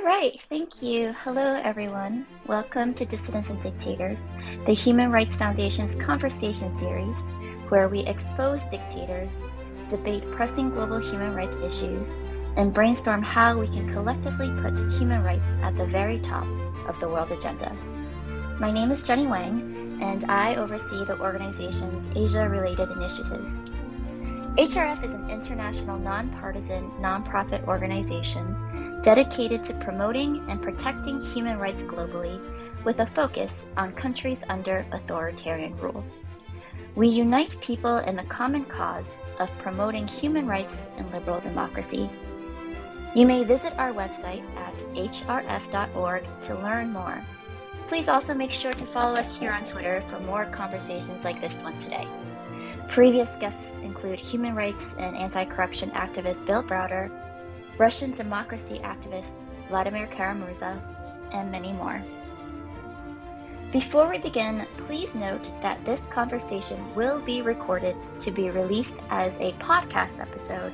All right, thank you. Hello, everyone. Welcome to Dissidents and Dictators, the Human Rights Foundation's conversation series, where we expose dictators, debate pressing global human rights issues, and brainstorm how we can collectively put human rights at the very top of the world agenda. My name is Jenny Wang, and I oversee the organization's Asia related initiatives. HRF is an international nonpartisan nonprofit organization dedicated to promoting and protecting human rights globally with a focus on countries under authoritarian rule. We unite people in the common cause of promoting human rights and liberal democracy. You may visit our website at hrf.org to learn more. Please also make sure to follow us here on Twitter for more conversations like this one today. Previous guests include human rights and anti corruption activist Bill Browder, Russian democracy activist Vladimir Kara-Murza, and many more. Before we begin, please note that this conversation will be recorded to be released as a podcast episode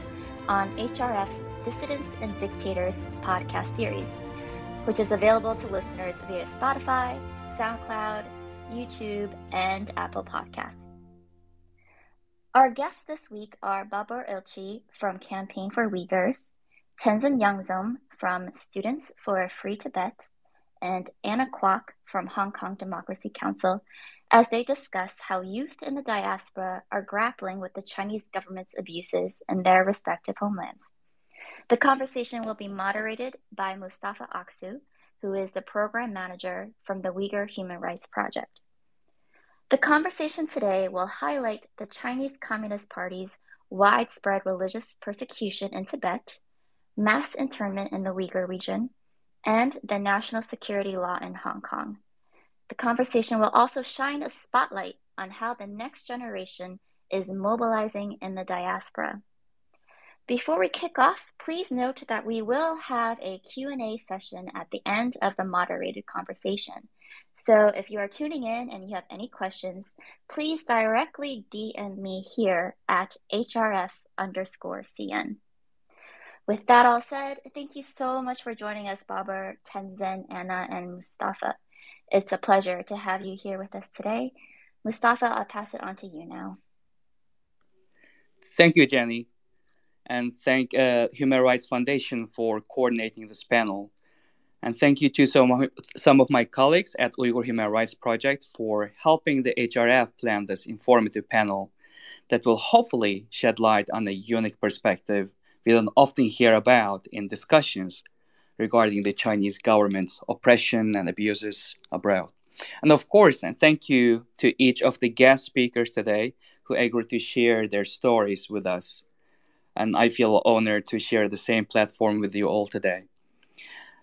on HRF's Dissidents and Dictators podcast series which is available to listeners via Spotify, SoundCloud, YouTube, and Apple Podcasts. Our guests this week are Babur Ilchi from Campaign for Uyghurs, Tenzin Yangzom from Students for a Free Tibet, and Anna Kwok from Hong Kong Democracy Council as they discuss how youth in the diaspora are grappling with the Chinese government's abuses in their respective homelands. The conversation will be moderated by Mustafa Aksu, who is the program manager from the Uyghur Human Rights Project. The conversation today will highlight the Chinese Communist Party's widespread religious persecution in Tibet, mass internment in the Uyghur region, and the national security law in Hong Kong. The conversation will also shine a spotlight on how the next generation is mobilizing in the diaspora. Before we kick off, please note that we will have a Q&A session at the end of the moderated conversation. So if you are tuning in and you have any questions, please directly DM me here at hrf underscore cn. With that all said, thank you so much for joining us, Babur, Tenzin, Anna, and Mustafa. It's a pleasure to have you here with us today. Mustafa, I'll pass it on to you now. Thank you, Jenny and thank uh, Human Rights Foundation for coordinating this panel. And thank you to some, some of my colleagues at Uyghur Human Rights Project for helping the HRF plan this informative panel that will hopefully shed light on a unique perspective we don't often hear about in discussions regarding the Chinese government's oppression and abuses abroad. And of course, and thank you to each of the guest speakers today who agreed to share their stories with us and I feel honored to share the same platform with you all today.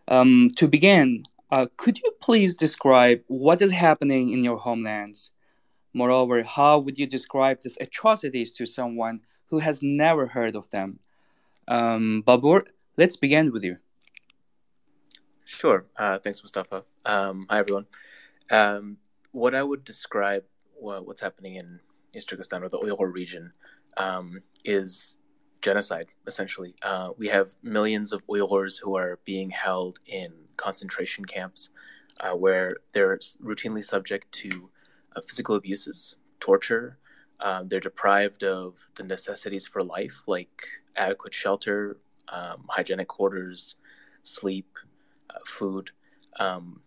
Um, to begin, uh, could you please describe what is happening in your homelands? Moreover, how would you describe these atrocities to someone who has never heard of them? Um, Babur, let's begin with you. Sure. Uh, thanks, Mustafa. Um, hi, everyone. Um, what I would describe what, what's happening in East Turkestan or the Uyghur region um, is genocide, essentially. Uh, we have millions of Uyghurs who are being held in concentration camps uh, where they're routinely subject to uh, physical abuses, torture. Um, they're deprived of the necessities for life, like adequate shelter, um, hygienic quarters, sleep, uh, food. Um,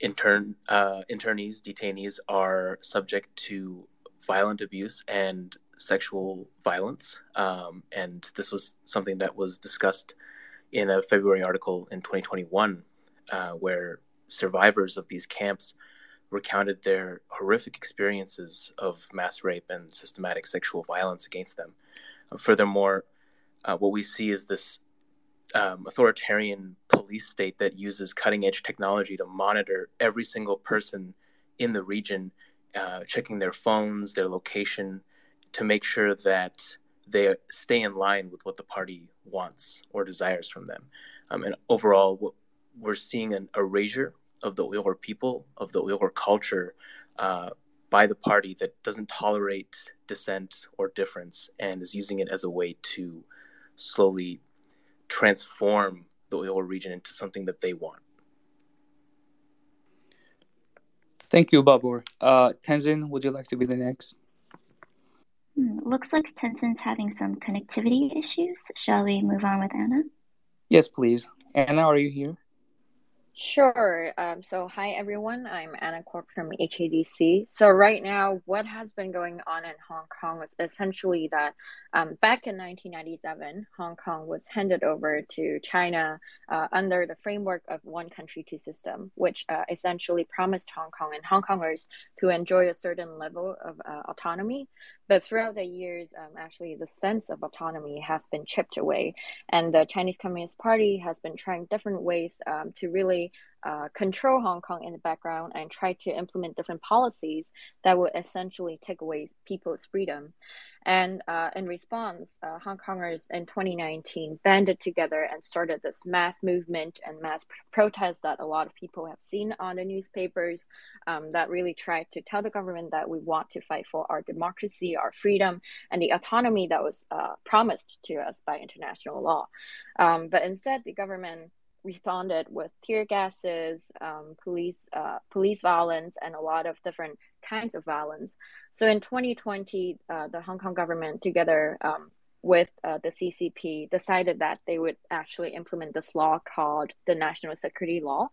intern uh, internees, detainees are subject to violent abuse and sexual violence. Um, and this was something that was discussed in a February article in 2021, uh, where survivors of these camps recounted their horrific experiences of mass rape and systematic sexual violence against them. Furthermore, uh, what we see is this um, authoritarian police state that uses cutting edge technology to monitor every single person in the region, uh, checking their phones, their location, to make sure that they stay in line with what the party wants or desires from them. Um, and overall, we're seeing an erasure of the Uyghur people, of the Uyghur culture uh, by the party that doesn't tolerate dissent or difference and is using it as a way to slowly transform the Uyghur region into something that they want. Thank you, Babur. Uh, Tenzin, would you like to be the next? Hmm, looks like Tenzin's having some connectivity issues. Shall we move on with Anna? Yes, please. Anna, are you here? Sure. Um, so, hi everyone. I'm Anna Kwok from HKDC. So, right now, what has been going on in Hong Kong is essentially that um, back in 1997, Hong Kong was handed over to China uh, under the framework of one country, two system, which uh, essentially promised Hong Kong and Hong Kongers to enjoy a certain level of uh, autonomy. But throughout the years, um, actually, the sense of autonomy has been chipped away, and the Chinese Communist Party has been trying different ways um, to really uh, control Hong Kong in the background and try to implement different policies that would essentially take away people's freedom. And uh, in response, uh, Hong Kongers in 2019 banded together and started this mass movement and mass pr- protest that a lot of people have seen on the newspapers um, that really tried to tell the government that we want to fight for our democracy, our freedom, and the autonomy that was uh, promised to us by international law. Um, but instead, the government responded with tear gases, um, police uh, police violence, and a lot of different kinds of violence. So in 2020, uh, the Hong Kong government, together um, with uh, the CCP decided that they would actually implement this law called the National Security Law.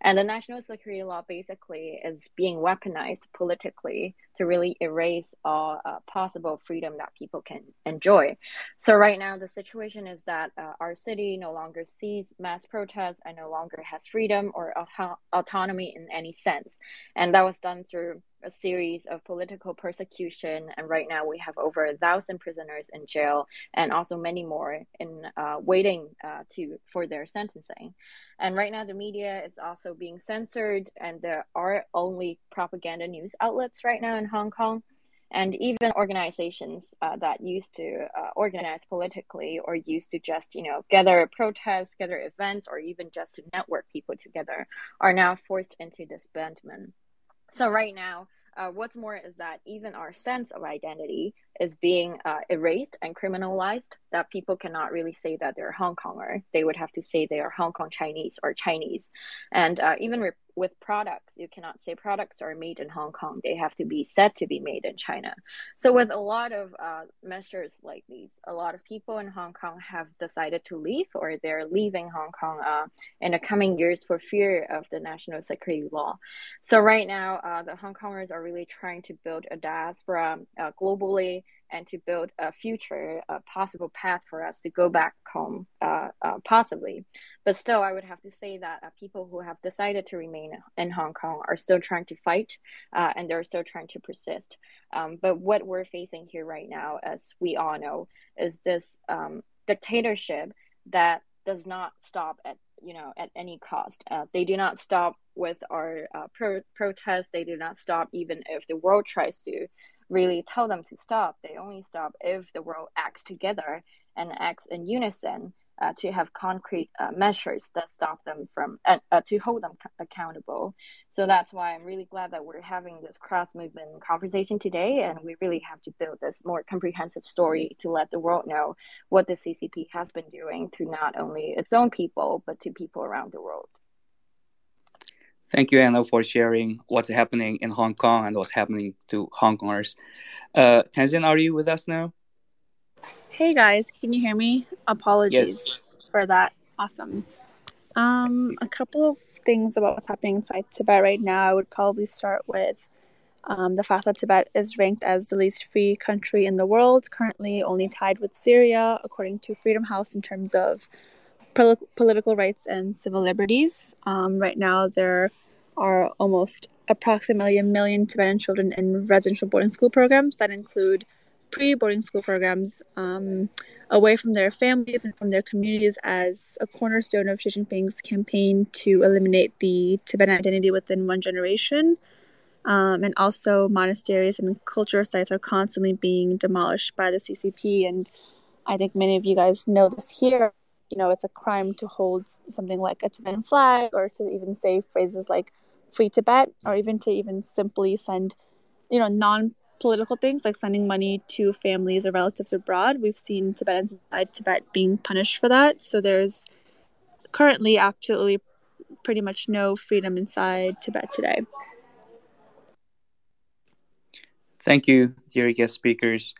And the National Security Law basically is being weaponized politically to really erase all uh, possible freedom that people can enjoy. So, right now, the situation is that uh, our city no longer sees mass protests and no longer has freedom or auto- autonomy in any sense. And that was done through a series of political persecution. And right now, we have over a thousand prisoners in jail and also many more in uh, waiting uh, to for their sentencing. And right now, the media is also being censored, and there are only propaganda news outlets right now in Hong Kong. And even organizations uh, that used to uh, organize politically or used to just, you know, gather protests, gather events, or even just to network people together are now forced into disbandment. So right now, uh, what's more is that even our sense of identity is being uh, erased and criminalized. That people cannot really say that they're Hong Konger. They would have to say they are Hong Kong Chinese or Chinese. And uh, even with products, you cannot say products are made in Hong Kong. They have to be said to be made in China. So, with a lot of uh, measures like these, a lot of people in Hong Kong have decided to leave or they're leaving Hong Kong uh, in the coming years for fear of the national security law. So, right now, uh, the Hong Kongers are really trying to build a diaspora uh, globally and to build a future a possible path for us to go back home uh, uh, possibly. But still i would have to say that uh, people who have decided to remain in hong kong are still trying to fight uh, and they're still trying to persist. Um, but what we're facing here right now as we all know is this um, dictatorship that does not stop at you know at any cost. Uh, they do not stop with our uh, pro- protests. They do not stop even if the world tries to really tell them to stop. They only stop if the world acts together and acts in unison uh, to have concrete uh, measures that stop them from uh, uh to hold them accountable. So that's why I'm really glad that we're having this cross movement conversation today, and we really have to build this more comprehensive story to let the world know what the CCP has been doing to not only its own people but to people around the world. Thank you, Anna, for sharing what's happening in Hong Kong and what's happening to Hong Kongers. Uh, Tenzin, are you with us now? Hey guys, can you hear me? Apologies yes. for that. Awesome. Um, a couple of things about what's happening inside Tibet right now. I would probably start with um, the fact that Tibet is ranked as the least free country in the world, currently only tied with Syria, according to Freedom House, in terms of political rights and civil liberties. Um, right now, there are almost approximately a million Tibetan children in residential boarding school programs that include pre boarding school programs um, away from their families and from their communities as a cornerstone of Xi Jinping's campaign to eliminate the Tibetan identity within one generation. Um, and also, monasteries and cultural sites are constantly being demolished by the CCP. And I think many of you guys know this here you know, it's a crime to hold something like a Tibetan flag or to even say phrases like free Tibet or even to even simply send, you know, non political things like sending money to families or relatives abroad. We've seen Tibetans inside Tibet being punished for that. So there's currently absolutely pretty much no freedom inside Tibet today. Thank you, dear guest speakers.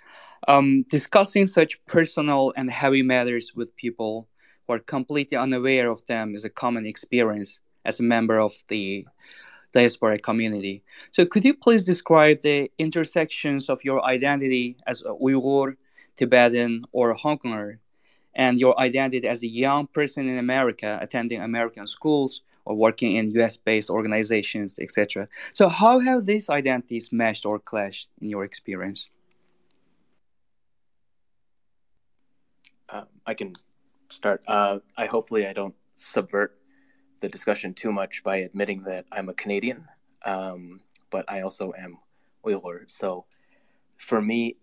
Um, discussing such personal and heavy matters with people who are completely unaware of them is a common experience as a member of the diaspora community. So, could you please describe the intersections of your identity as a Uyghur, Tibetan, or Hong Konger, and your identity as a young person in America attending American schools or working in US based organizations, etc.? So, how have these identities meshed or clashed in your experience? Uh, I can start. Uh, I hopefully I don't subvert the discussion too much by admitting that I'm a Canadian, um, but I also am Uyghur. So for me,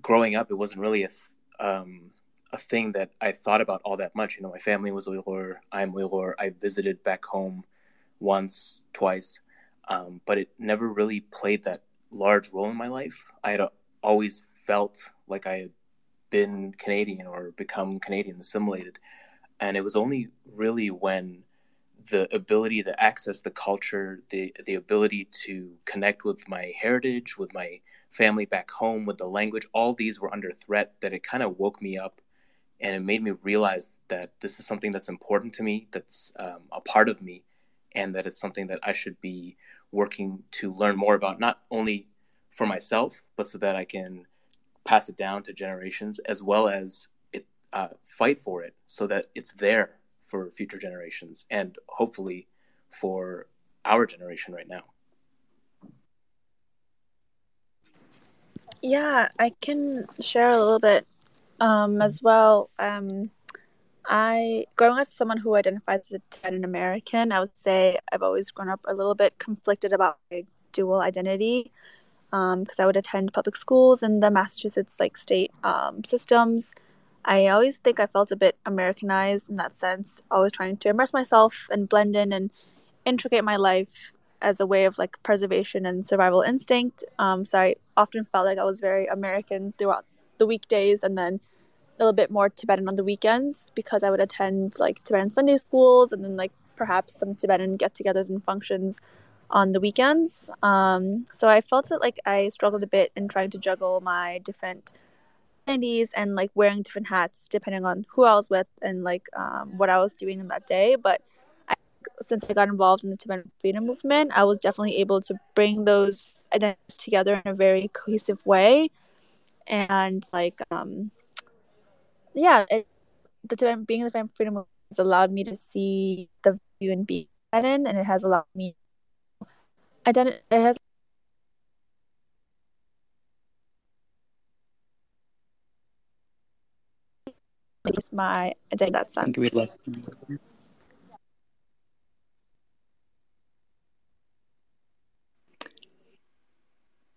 growing up, it wasn't really a th- um, a thing that I thought about all that much. You know, my family was Uyghur. I'm Uyghur. I visited back home once, twice, um, but it never really played that large role in my life. I had always felt like I had been Canadian or become Canadian, assimilated, and it was only really when the ability to access the culture, the the ability to connect with my heritage, with my family back home, with the language, all these were under threat that it kind of woke me up. And it made me realize that this is something that's important to me, that's um, a part of me, and that it's something that I should be working to learn more about, not only for myself, but so that I can pass it down to generations as well as it uh, fight for it so that it's there for future generations and hopefully for our generation right now. Yeah, I can share a little bit um, as well. Um, I, growing as someone who identifies as a Tibetan American, I would say I've always grown up a little bit conflicted about my dual identity because um, I would attend public schools in the Massachusetts like state um, systems I always think I felt a bit Americanized in that sense, always trying to immerse myself and blend in and integrate my life as a way of like preservation and survival instinct. Um, so I often felt like I was very American throughout the weekdays and then a little bit more Tibetan on the weekends because I would attend like Tibetan Sunday schools and then like perhaps some Tibetan get togethers and functions on the weekends. Um, so I felt it like I struggled a bit in trying to juggle my different identities and like wearing different hats depending on who I was with and like um, what I was doing in that day. But I, since I got involved in the Tibetan freedom movement, I was definitely able to bring those identities together in a very cohesive way. And like, um, yeah, it, the Tibetan being in the Tibetan freedom movement has allowed me to see the view and be Tibetan, and it has allowed me identity. It has least my identity that sense.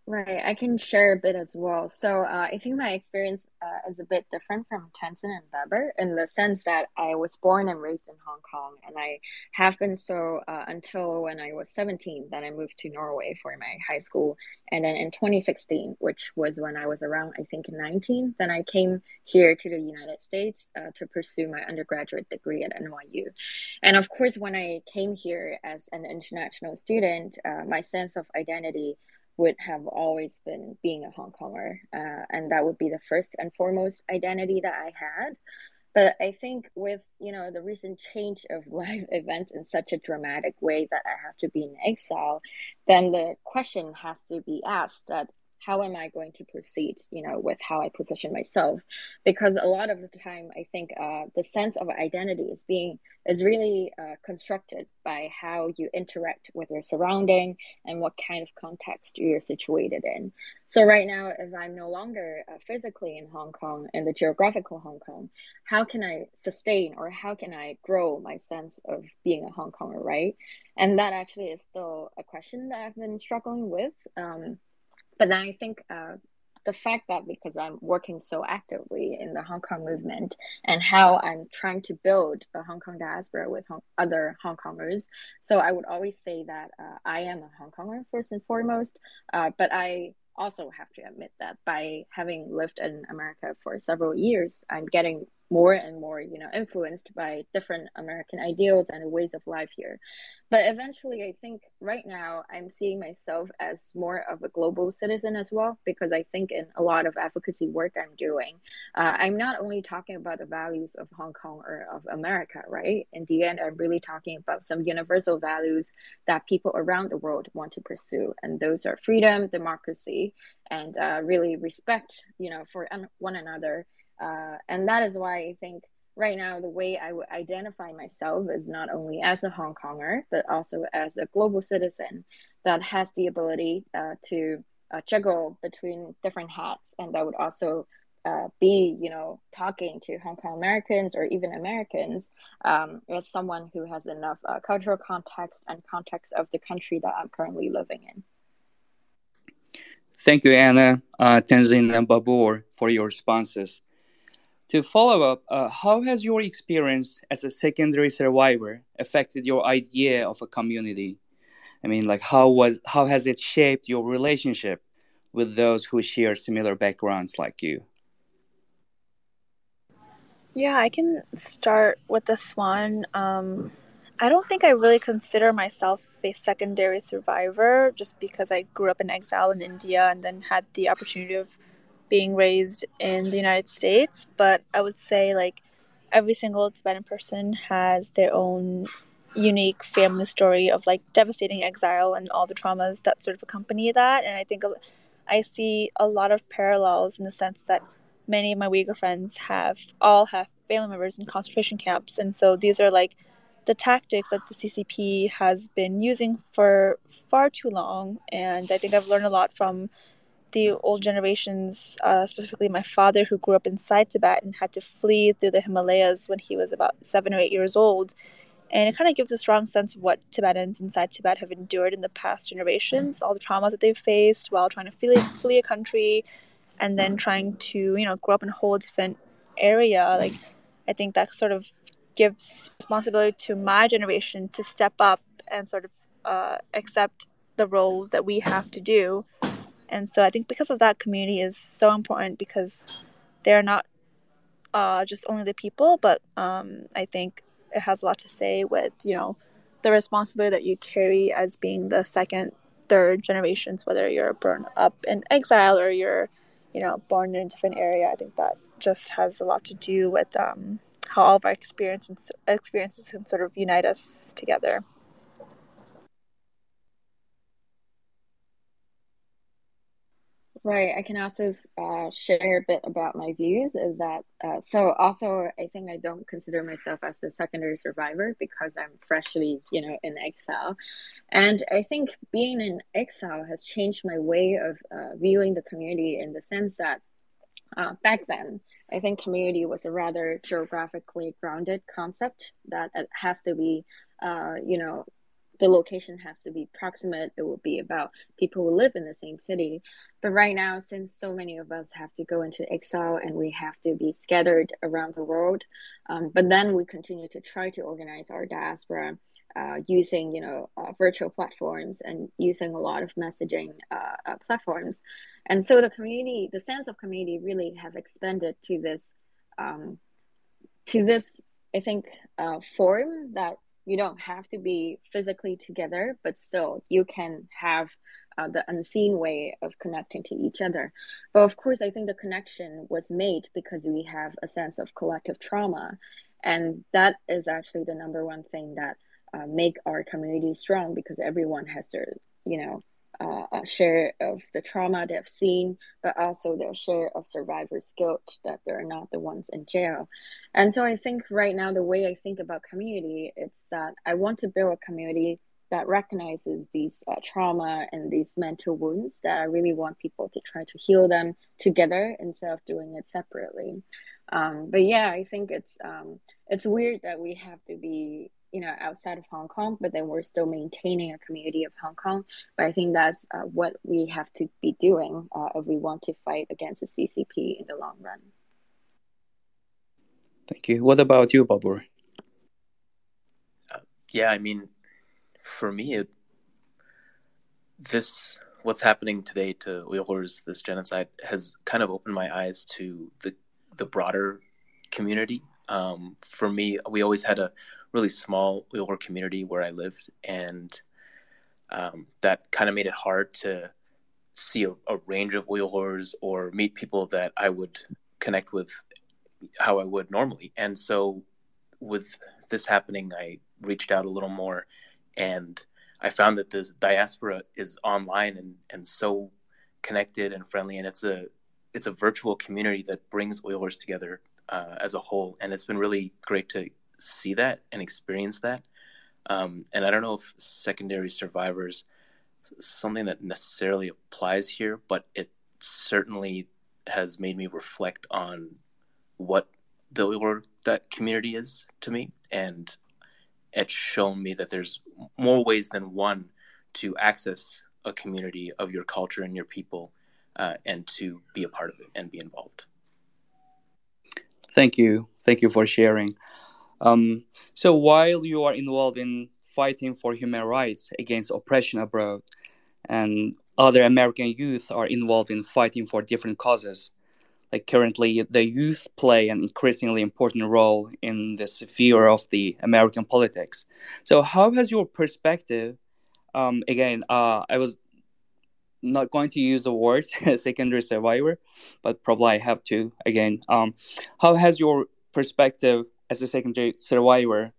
Right, I can share a bit as well. So uh, I think my experience uh, is a bit different from Tenzin and Babur in the sense that I was born and raised in Hong Kong, and I have been so uh, until when I was 17. Then I moved to Norway for my high school, and then in 2016, which was when I was around I think 19, then I came here to the United States uh, to pursue my undergraduate degree at NYU. And of course, when I came here as an international student, uh, my sense of identity would have always been being a Hong Konger, uh, and that would be the first and foremost identity that I had. But I think with you know the recent change of life events in such a dramatic way that I have to be in exile, then the question has to be asked that how am I going to proceed, you know, with how I position myself? Because a lot of the time, I think uh, the sense of identity is being is really uh, constructed by how you interact with your surrounding and what kind of context you're situated in. So right now, if I'm no longer uh, physically in Hong Kong in the geographical Hong Kong, how can I sustain or how can I grow my sense of being a Hong Konger, right? And that actually is still a question that I've been struggling with. Um, but then I think uh, the fact that because I'm working so actively in the Hong Kong movement and how I'm trying to build a Hong Kong diaspora with Hong- other Hong Kongers, so I would always say that uh, I am a Hong Konger first and foremost. Uh, but I also have to admit that by having lived in America for several years, I'm getting more and more, you know, influenced by different American ideals and ways of life here. But eventually, I think right now I'm seeing myself as more of a global citizen as well, because I think in a lot of advocacy work I'm doing, uh, I'm not only talking about the values of Hong Kong or of America, right? In the end, I'm really talking about some universal values that people around the world want to pursue, and those are freedom, democracy, and uh, really respect, you know, for one another uh, and that is why I think right now the way I would identify myself is not only as a Hong Konger, but also as a global citizen that has the ability uh, to uh, juggle between different hats, and that would also uh, be, you know, talking to Hong Kong Americans or even Americans um, as someone who has enough uh, cultural context and context of the country that I'm currently living in. Thank you, Anna, uh, Tenzin, and Babur for your responses. To follow up, uh, how has your experience as a secondary survivor affected your idea of a community? I mean, like how was how has it shaped your relationship with those who share similar backgrounds like you? Yeah, I can start with this one. Um, I don't think I really consider myself a secondary survivor just because I grew up in exile in India and then had the opportunity of being raised in the United States, but I would say like every single Tibetan person has their own unique family story of like devastating exile and all the traumas that sort of accompany that. And I think I see a lot of parallels in the sense that many of my Uyghur friends have all have family members in concentration camps, and so these are like the tactics that the CCP has been using for far too long. And I think I've learned a lot from the old generations, uh, specifically my father, who grew up inside Tibet and had to flee through the Himalayas when he was about seven or eight years old. And it kind of gives a strong sense of what Tibetans inside Tibet have endured in the past generations, all the traumas that they've faced while trying to flee, flee a country and then trying to, you know, grow up in a whole different area. Like, I think that sort of gives responsibility to my generation to step up and sort of uh, accept the roles that we have to do and so I think because of that, community is so important because they're not uh, just only the people, but um, I think it has a lot to say with you know the responsibility that you carry as being the second, third generations, whether you're born up in exile or you're you know born in a different area. I think that just has a lot to do with um, how all of our experiences experiences can sort of unite us together. Right. I can also uh, share a bit about my views. Is that uh, so? Also, I think I don't consider myself as a secondary survivor because I'm freshly, you know, in exile, and I think being in exile has changed my way of uh, viewing the community in the sense that uh, back then I think community was a rather geographically grounded concept that has to be, uh, you know, the location has to be proximate. It will be about people who live in the same city. But right now, since so many of us have to go into exile and we have to be scattered around the world, um, but then we continue to try to organize our diaspora uh, using, you know, uh, virtual platforms and using a lot of messaging uh, uh platforms. And so the community, the sense of community, really have expanded to this, um, to this, I think, uh, form that you don't have to be physically together, but still you can have uh, the unseen way of connecting to each other. But of course, I think the connection was made because we have a sense of collective trauma, and that is actually the number one thing that uh, make our community strong because everyone has their you know uh, a share of the trauma they've seen, but also their share of survivor's guilt that they're not the ones in jail. And so I think right now, the way I think about community, it's that I want to build a community that recognizes these uh, trauma and these mental wounds that I really want people to try to heal them together instead of doing it separately. Um, but yeah, I think it's um, it's weird that we have to be you know outside of Hong Kong, but then we're still maintaining a community of Hong Kong. But I think that's uh, what we have to be doing uh, if we want to fight against the CCP in the long run. Thank you. What about you, Babur? Uh, yeah, I mean, for me, it, this what's happening today to Uyghurs, this genocide, has kind of opened my eyes to the the broader community. Um, for me, we always had a really small Uyghur community where I lived, and um, that kind of made it hard to see a, a, range of Uyghurs or meet people that I would connect with how I would normally. And so, with this happening, I reached out a little more, and I found that the diaspora is online and, and so connected and friendly, and it's a it's a virtual community that brings Uyghurs together uh, as a whole, and it's been really great to see that and experience that. Um, and I don't know if secondary survivors something that necessarily applies here, but it certainly has made me reflect on what the Uyghur that community is to me, and it's shown me that there's more ways than one to access a community of your culture and your people, uh, and to be a part of it and be involved. Thank you, thank you for sharing. Um, so while you are involved in fighting for human rights against oppression abroad, and other American youth are involved in fighting for different causes. Like currently, the youth play an increasingly important role in the sphere of the American politics. So, how has your perspective? Um, again, uh, I was not going to use the word secondary survivor, but probably I have to again. Um, how has your perspective as a secondary survivor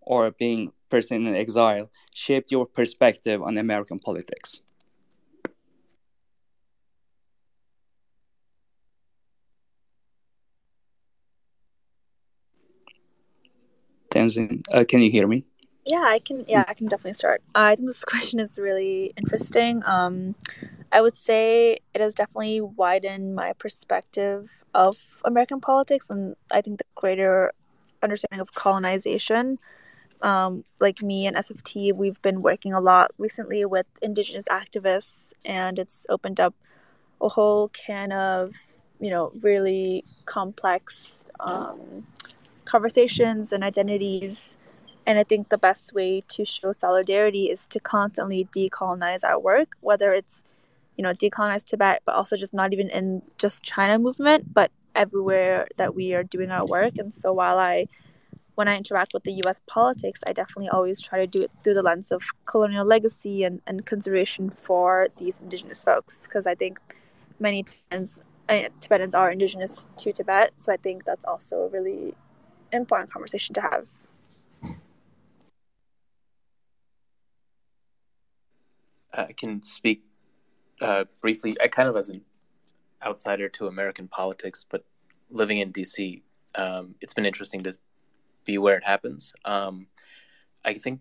or being person in exile shaped your perspective on American politics? Tenzin, uh, can you hear me? Yeah, I can. Yeah, I can definitely start. I think this question is really interesting. Um, I would say it has definitely widened my perspective of American politics, and I think the greater understanding of colonization. Um, like me and SFT, we've been working a lot recently with Indigenous activists, and it's opened up a whole can of, you know, really complex um, conversations and identities. And I think the best way to show solidarity is to constantly decolonize our work, whether it's, you know, decolonize Tibet, but also just not even in just China movement, but everywhere that we are doing our work. And so while I when I interact with the US politics, I definitely always try to do it through the lens of colonial legacy and, and consideration for these indigenous folks. Because I think many Tibetans, uh, Tibetans are indigenous to Tibet. So I think that's also a really important conversation to have. I can speak uh, briefly, I kind of as an outsider to American politics, but living in DC, um, it's been interesting to be where it happens. Um, I think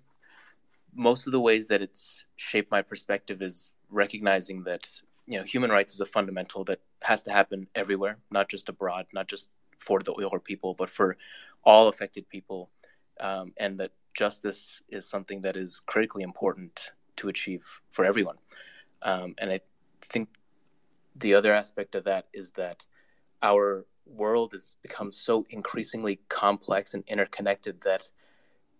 most of the ways that it's shaped my perspective is recognizing that you know human rights is a fundamental that has to happen everywhere, not just abroad, not just for the Uyghur people, but for all affected people, um, and that justice is something that is critically important to achieve for everyone. Um, and I think the other aspect of that is that our world has become so increasingly complex and interconnected that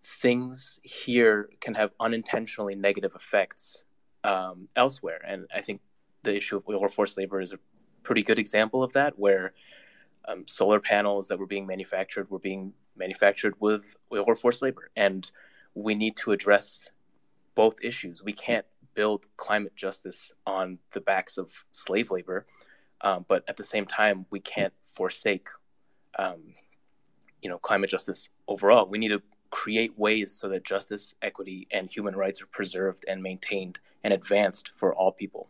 things here can have unintentionally negative effects um, elsewhere. And I think the issue of forced labor is a pretty good example of that, where um, solar panels that were being manufactured were being manufactured with forced labor. And we need to address both issues. We can't build climate justice on the backs of slave labor, um, but at the same time, we can't forsake, um, you know, climate justice overall. We need to create ways so that justice, equity, and human rights are preserved and maintained and advanced for all people.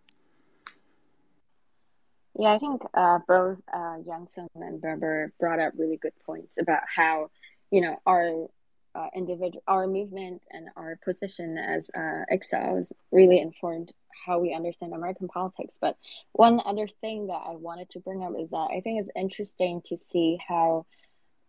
Yeah, I think uh, both uh, and Babur brought up really good points about how, you know, our uh, individual, our movement and our position as uh, exiles really informed how we understand American politics. But one other thing that I wanted to bring up is that I think it's interesting to see how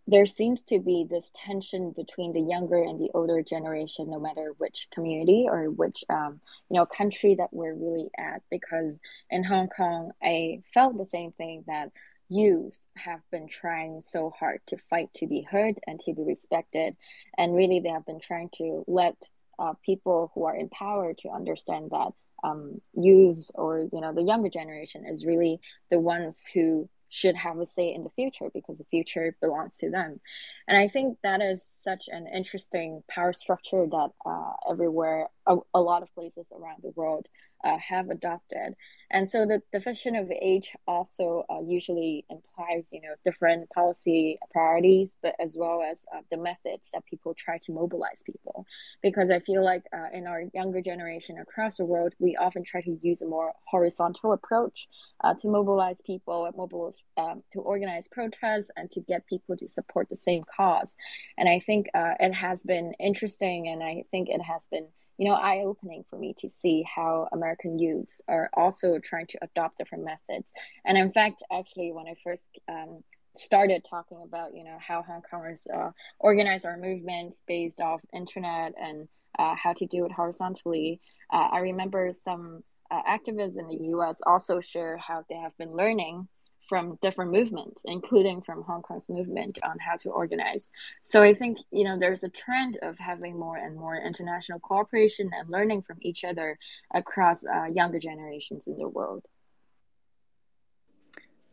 there seems to be this tension between the younger and the older generation no matter which community or which um, you know country that we're really at because in hong kong i felt the same thing that youth have been trying so hard to fight to be heard and to be respected and really they have been trying to let uh, people who are in power to understand that um, youths or you know the younger generation is really the ones who should have a say in the future because the future belongs to them. And I think that is such an interesting power structure that uh, everywhere, a, a lot of places around the world uh, have adopted. And so the definition of age also uh, usually implies, you know, different policy priorities, but as well as uh, the methods that people try to mobilize people. Because I feel like uh, in our younger generation across the world, we often try to use a more horizontal approach uh, to mobilize people, mobilize, um, to organize protests, and to get people to support the same cause. And I think uh, it has been interesting, and I think it has been you know eye opening for me to see how American youths are also trying to adopt different methods. And in fact, actually, when I first um, started talking about you know how Hong Kongers uh, organize our movements based off internet and uh, how to do it horizontally, uh, I remember some uh, activists in the U.S. also share how they have been learning from different movements, including from Hong Kong's movement on how to organize. So I think you know there's a trend of having more and more international cooperation and learning from each other across uh, younger generations in the world.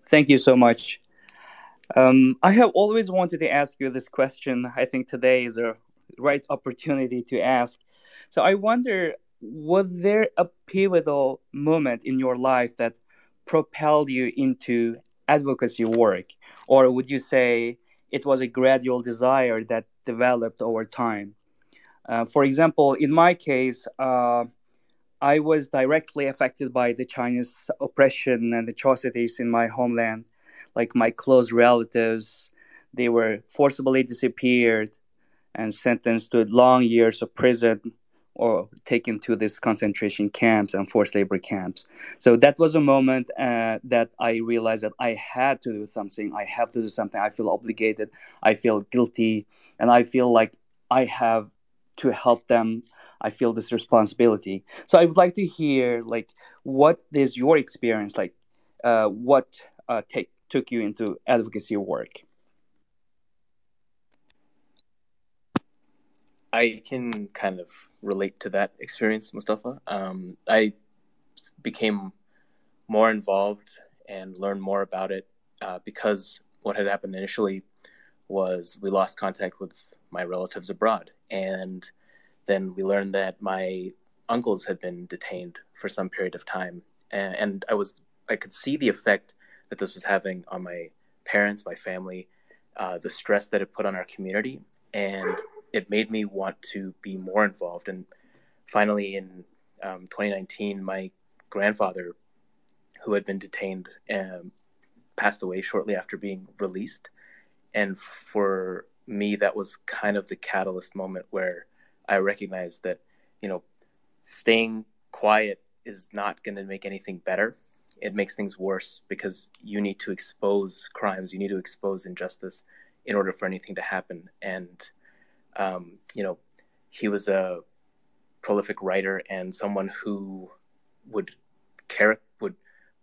Thank you so much. Um, I have always wanted to ask you this question. I think today is a right opportunity to ask. So I wonder, was there a pivotal moment in your life that propelled you into advocacy work? Or would you say it was a gradual desire that developed over time? Uh, for example, in my case, uh, I was directly affected by the Chinese oppression and atrocities in my homeland. Like my close relatives, they were forcibly disappeared and sentenced to long years of prison or taken to these concentration camps and forced labor camps. So that was a moment uh, that I realized that I had to do something. I have to do something. I feel obligated. I feel guilty, and I feel like I have to help them. I feel this responsibility. So I would like to hear like what is your experience like? Uh, what uh, take took you into advocacy work? I can kind of relate to that experience, Mustafa. Um, I became more involved and learned more about it uh, because what had happened initially was we lost contact with my relatives abroad. And then we learned that my uncles had been detained for some period of time. And, and I was I could see the effect that this was having on my parents, my family, uh, the stress that it put on our community. And it made me want to be more involved. And finally, in um, 2019, my grandfather, who had been detained, um, passed away shortly after being released. And for me, that was kind of the catalyst moment where I recognized that, you know, staying quiet is not going to make anything better. It makes things worse because you need to expose crimes, you need to expose injustice in order for anything to happen. And um, you know, he was a prolific writer and someone who would care would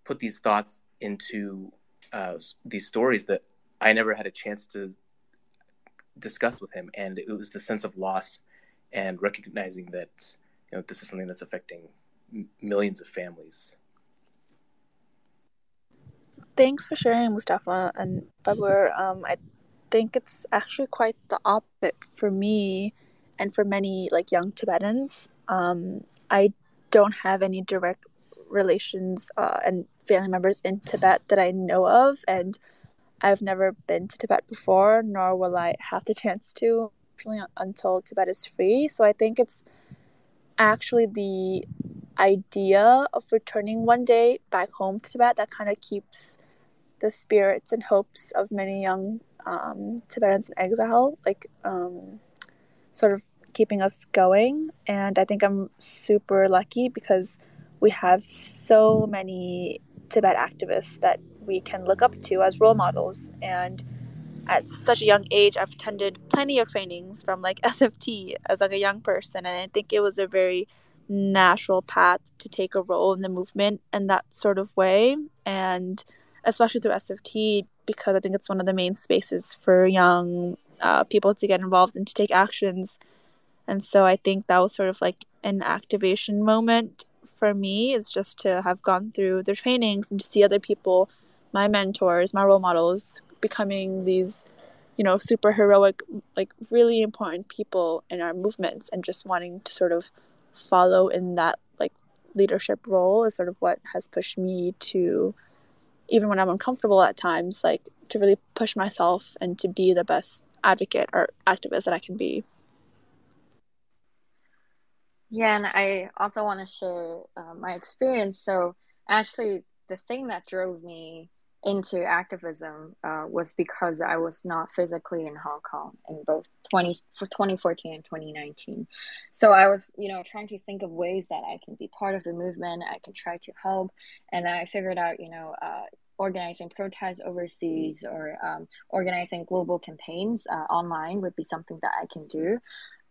put these thoughts into uh, these stories that I never had a chance to discuss with him, and it was the sense of loss and recognizing that you know this is something that's affecting m- millions of families. Thanks for sharing, Mustafa and Babur. Um, I think it's actually quite the opposite for me and for many like young Tibetans. Um, I don't have any direct relations uh, and family members in Tibet that I know of, and I've never been to Tibet before, nor will I have the chance to until Tibet is free. So I think it's actually the idea of returning one day back home to Tibet that kind of keeps the spirits and hopes of many young um, Tibetans in exile, like um, sort of keeping us going. And I think I'm super lucky because we have so many Tibet activists that we can look up to as role models. And at such a young age, I've attended plenty of trainings from like SFT as like a young person, and I think it was a very natural path to take a role in the movement in that sort of way. And especially through SFT, because I think it's one of the main spaces for young uh, people to get involved and to take actions. And so I think that was sort of like an activation moment for me is just to have gone through the trainings and to see other people my mentors, my role models, becoming these, you know, super heroic, like really important people in our movements, and just wanting to sort of follow in that like leadership role is sort of what has pushed me to, even when I'm uncomfortable at times, like to really push myself and to be the best advocate or activist that I can be. Yeah, and I also want to share uh, my experience. So, actually, the thing that drove me into activism uh, was because I was not physically in Hong Kong in both 20 for 2014 and 2019. So I was, you know, trying to think of ways that I can be part of the movement. I can try to help, and I figured out, you know, uh, organizing protests overseas or um, organizing global campaigns uh, online would be something that I can do.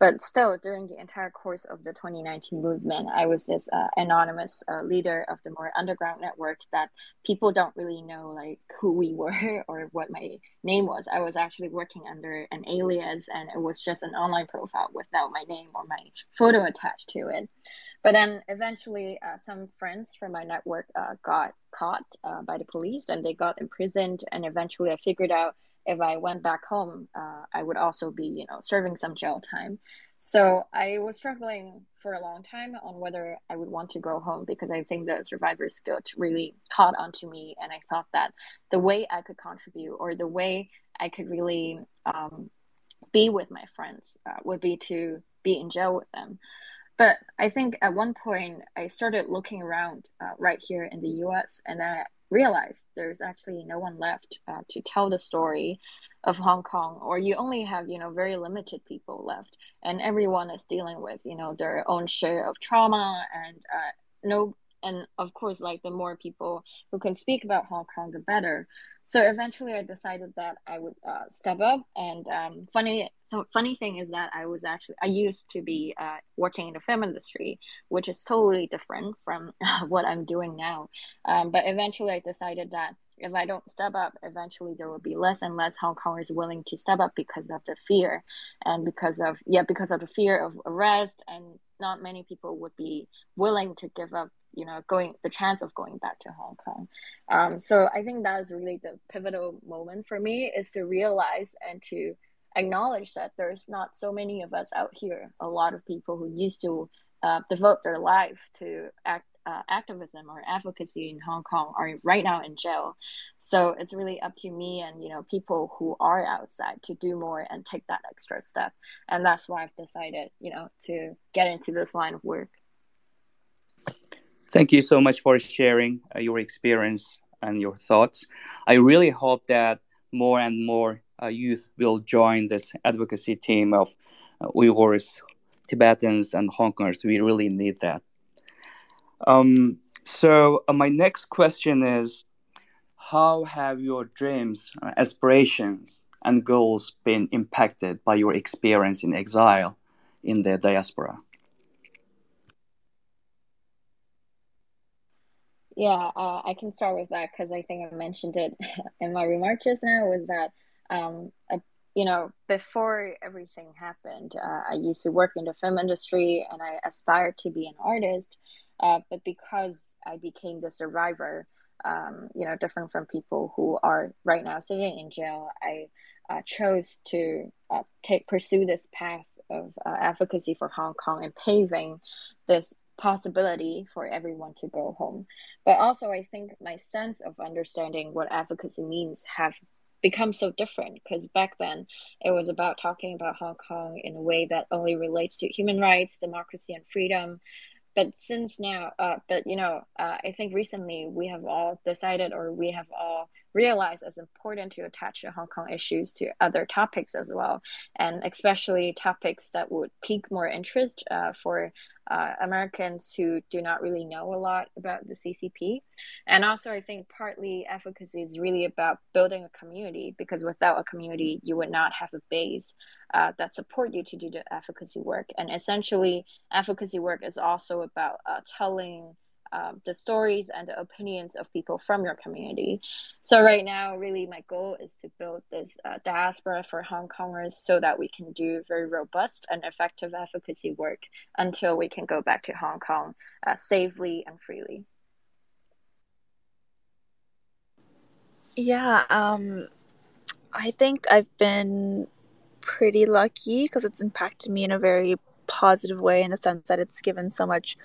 But still, during the entire course of the 2019 movement, I was this uh, anonymous uh, leader of the more underground network that people don't really know like who we were or what my name was. I was actually working under an alias, and it was just an online profile without my name or my photo attached to it. But then eventually, uh, some friends from my network uh, got caught uh, by the police and they got imprisoned. And eventually, I figured out if I went back home, uh, I would also be, you know, serving some jail time. So I was struggling for a long time on whether I would want to go home because I think the survivor's guilt really caught onto me, and I thought that the way I could contribute or the way I could really um, be with my friends uh, would be to be in jail with them. But I think at one point I started looking around uh, right here in the U.S. and I realized there's actually no one left uh, to tell the story of Hong Kong, or you only have you know very limited people left, and everyone is dealing with you know their own share of trauma and uh, no, and of course like the more people who can speak about Hong Kong, the better. So eventually, I decided that I would uh, step up. And um, funny, the funny thing is that I was actually I used to be uh, working in the film industry, which is totally different from what I'm doing now. Um, but eventually, I decided that if I don't step up, eventually there will be less and less Hong Kongers willing to step up because of the fear, and because of yeah, because of the fear of arrest, and not many people would be willing to give up you know going the chance of going back to hong kong. Um, so i think that is really the pivotal moment for me is to realize and to acknowledge that there's not so many of us out here a lot of people who used to uh, devote their life to act, uh, activism or advocacy in hong kong are right now in jail. So it's really up to me and you know people who are outside to do more and take that extra step. And that's why i've decided you know to get into this line of work Thank you so much for sharing uh, your experience and your thoughts. I really hope that more and more uh, youth will join this advocacy team of uh, Uyghurs, Tibetans, and Hong Kongers. We really need that. Um, so, uh, my next question is How have your dreams, uh, aspirations, and goals been impacted by your experience in exile in the diaspora? Yeah, uh, I can start with that because I think I mentioned it in my remarks just now. Was that um, you know before everything happened, uh, I used to work in the film industry and I aspired to be an artist, uh, but because I became the survivor, um, you know, different from people who are right now sitting in jail, I uh, chose to uh, take pursue this path of advocacy for Hong Kong and paving this possibility for everyone to go home. But also, I think my sense of understanding what advocacy means have become so different because back then it was about talking about Hong Kong in a way that only relates to human rights, democracy, and freedom. But since now, uh, but you know, uh, I think recently we have all decided, or we have all realized, it's important to attach the Hong Kong issues to other topics as well, and especially topics that would pique more interest uh, for uh, Americans who do not really know a lot about the CCP. And also, I think partly advocacy is really about building a community because without a community, you would not have a base uh, that support you to do the advocacy work. And essentially, advocacy work is also about uh, telling um, the stories and the opinions of people from your community. So right now, really, my goal is to build this uh, diaspora for Hong Kongers so that we can do very robust and effective advocacy work until we can go back to Hong Kong uh, safely and freely. Yeah, um, I think I've been pretty lucky because it's impacted me in a very positive way in the sense that it's given so much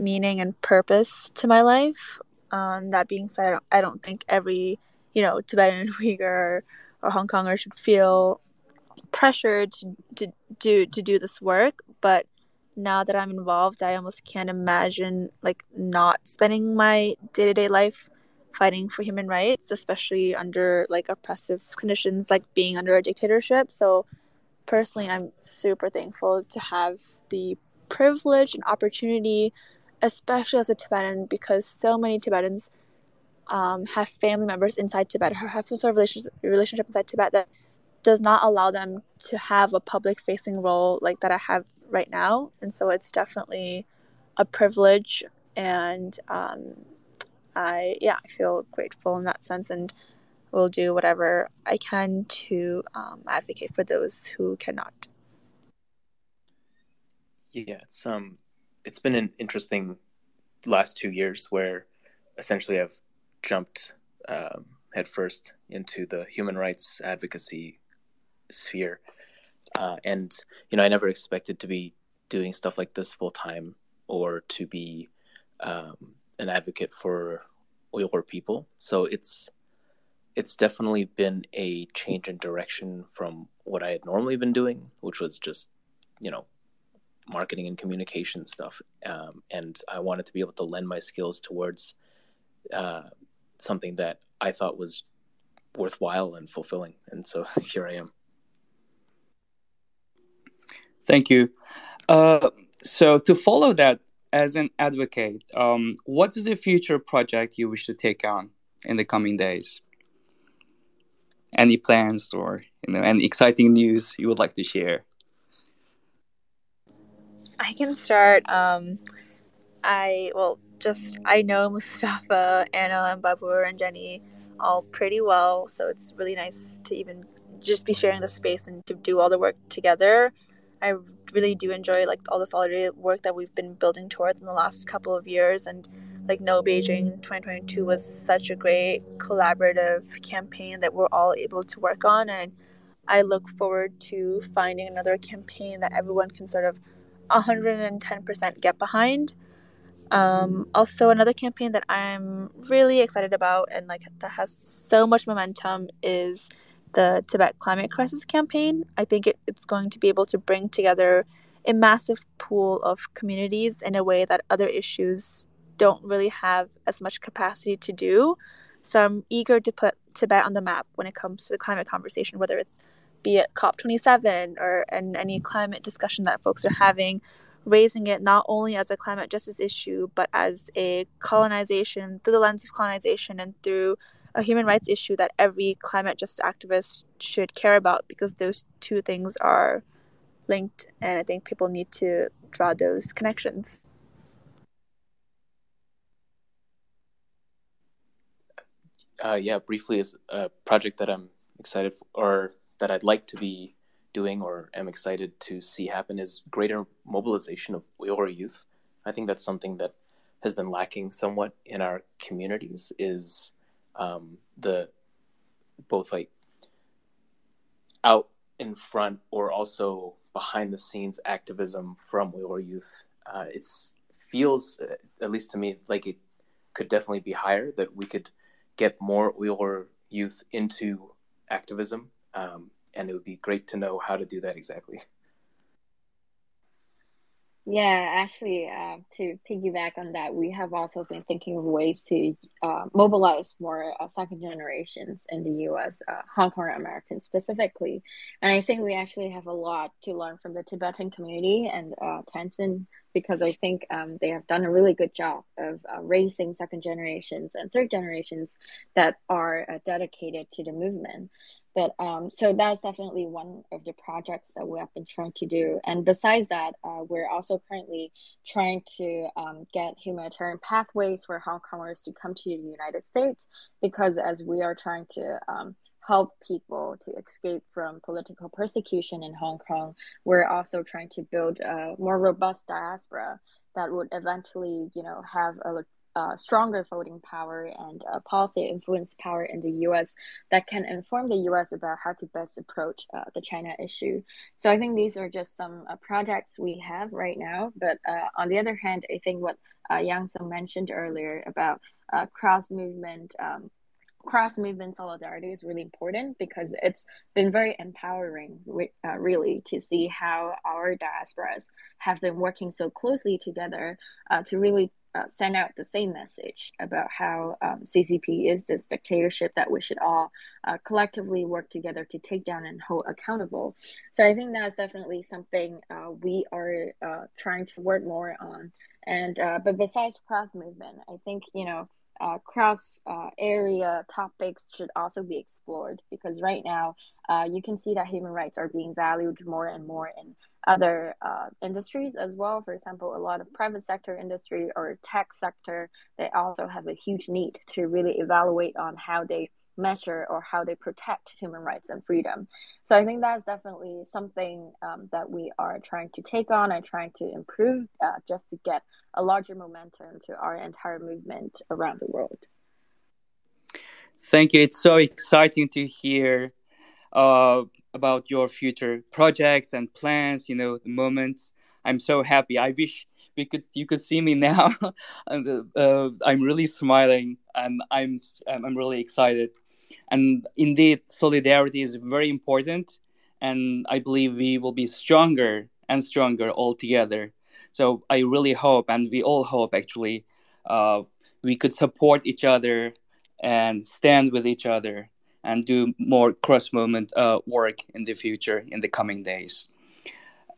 meaning and purpose to my life. Um, that being said, I don't, I don't think every, you know, Tibetan, Uyghur, or Hong Konger should feel pressured to, to do to do this work. But now that I'm involved, I almost can't imagine like not spending my day to day life fighting for human rights, especially under like oppressive conditions, like being under a dictatorship. So personally, I'm super thankful to have the privilege and opportunity, especially as a Tibetan, because so many Tibetans um, have family members inside Tibet or have some sort of relationship, relationship inside Tibet that does not allow them to have a public facing role like that I have right now. And so it's definitely a privilege. And um, I, yeah, I feel grateful in that sense and will do whatever I can to um, advocate for those who cannot. Yeah, it's um, it's been an interesting last two years where essentially I've jumped um, headfirst into the human rights advocacy sphere, uh, and you know I never expected to be doing stuff like this full time or to be um, an advocate for Uyghur people. So it's it's definitely been a change in direction from what I had normally been doing, which was just you know marketing and communication stuff. Um, and I wanted to be able to lend my skills towards uh, something that I thought was worthwhile and fulfilling. And so here I am. Thank you. Uh, so to follow that, as an advocate, um, what is the future project you wish to take on in the coming days? Any plans or you know any exciting news you would like to share? I can start. Um, I well, just I know Mustafa, Anna, and Babur and Jenny all pretty well, so it's really nice to even just be sharing the space and to do all the work together. I really do enjoy like all the solidarity work that we've been building towards in the last couple of years, and like No Beijing 2022 was such a great collaborative campaign that we're all able to work on, and I look forward to finding another campaign that everyone can sort of 110% get behind. Um, also, another campaign that I'm really excited about and like that has so much momentum is the Tibet Climate Crisis campaign. I think it, it's going to be able to bring together a massive pool of communities in a way that other issues don't really have as much capacity to do. So I'm eager to put Tibet on the map when it comes to the climate conversation, whether it's be it COP27 or and any climate discussion that folks are having, raising it not only as a climate justice issue, but as a colonization through the lens of colonization and through a human rights issue that every climate justice activist should care about because those two things are linked and I think people need to draw those connections. Uh, yeah, briefly, is a project that I'm excited for, or that I'd like to be doing or am excited to see happen is greater mobilization of Uyghur youth. I think that's something that has been lacking somewhat in our communities is um, the both like out in front or also behind the scenes activism from Uyghur youth. Uh, it feels, uh, at least to me, like it could definitely be higher. That we could get more Uyghur youth into activism um, and it would be great to know how to do that exactly. Yeah, actually, uh, to piggyback on that, we have also been thinking of ways to uh, mobilize more uh, second generations in the US, uh, Hong Kong Americans specifically. And I think we actually have a lot to learn from the Tibetan community and uh, Tenzin because I think um, they have done a really good job of uh, raising second generations and third generations that are dedicated to the movement. But um, so that's definitely one of the projects that we have been trying to do. And besides that, uh, we're also currently trying to um, get humanitarian pathways for Hong Kongers to come to the United States because as we are trying to um, help people to escape from political persecution in Hong Kong, we're also trying to build a more robust diaspora that would eventually, you know, have a uh, stronger voting power and uh, policy influence power in the U.S. that can inform the U.S. about how to best approach uh, the China issue. So I think these are just some uh, projects we have right now. But uh, on the other hand, I think what uh, Yang Sung mentioned earlier about cross movement. Um, cross movement solidarity is really important because it's been very empowering uh, really to see how our diasporas have been working so closely together uh, to really uh, send out the same message about how um, CCP is this dictatorship that we should all uh, collectively work together to take down and hold accountable. So I think that's definitely something uh, we are uh, trying to work more on. And but besides cross movement, I think you know uh, cross uh, area topics should also be explored because right now uh, you can see that human rights are being valued more and more in other uh, industries as well. For example, a lot of private sector industry or tech sector, they also have a huge need to really evaluate on how they measure or how they protect human rights and freedom. So I think that's definitely something um, that we are trying to take on and trying to improve uh, just to get a larger momentum to our entire movement around the world. Thank you. It's so exciting to hear uh, about your future projects and plans. You know, the moments. I'm so happy. I wish we could you could see me now, and uh, I'm really smiling and I'm I'm really excited. And indeed, solidarity is very important, and I believe we will be stronger and stronger all together. So I really hope, and we all hope actually, uh, we could support each other and stand with each other and do more cross movement uh, work in the future in the coming days.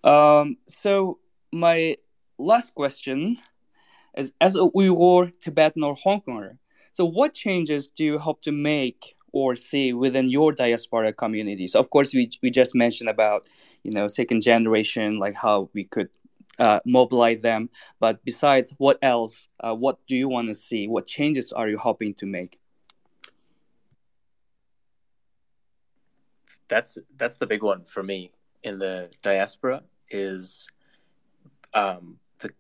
Um, so my last question is as a Uyghur, Tibetan, or Hong Konger, so what changes do you hope to make or see within your diaspora communities? Of course, we, we just mentioned about, you know, second generation, like how we could uh, mobilize them. But besides, what else? Uh, what do you want to see? What changes are you hoping to make? That's that's the big one for me in the diaspora is, um, the,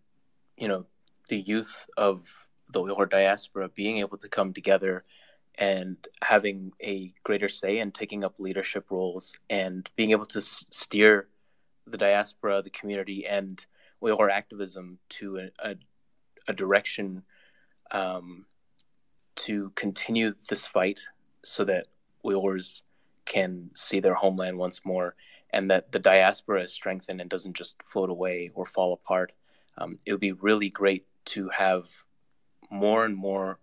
you know, the youth of the Uyghur diaspora being able to come together and having a greater say and taking up leadership roles and being able to steer the diaspora, the community, and Uyghur activism to a, a, a direction um, to continue this fight so that Uyghurs can see their homeland once more and that the diaspora is strengthened and doesn't just float away or fall apart. Um, it would be really great to have more and more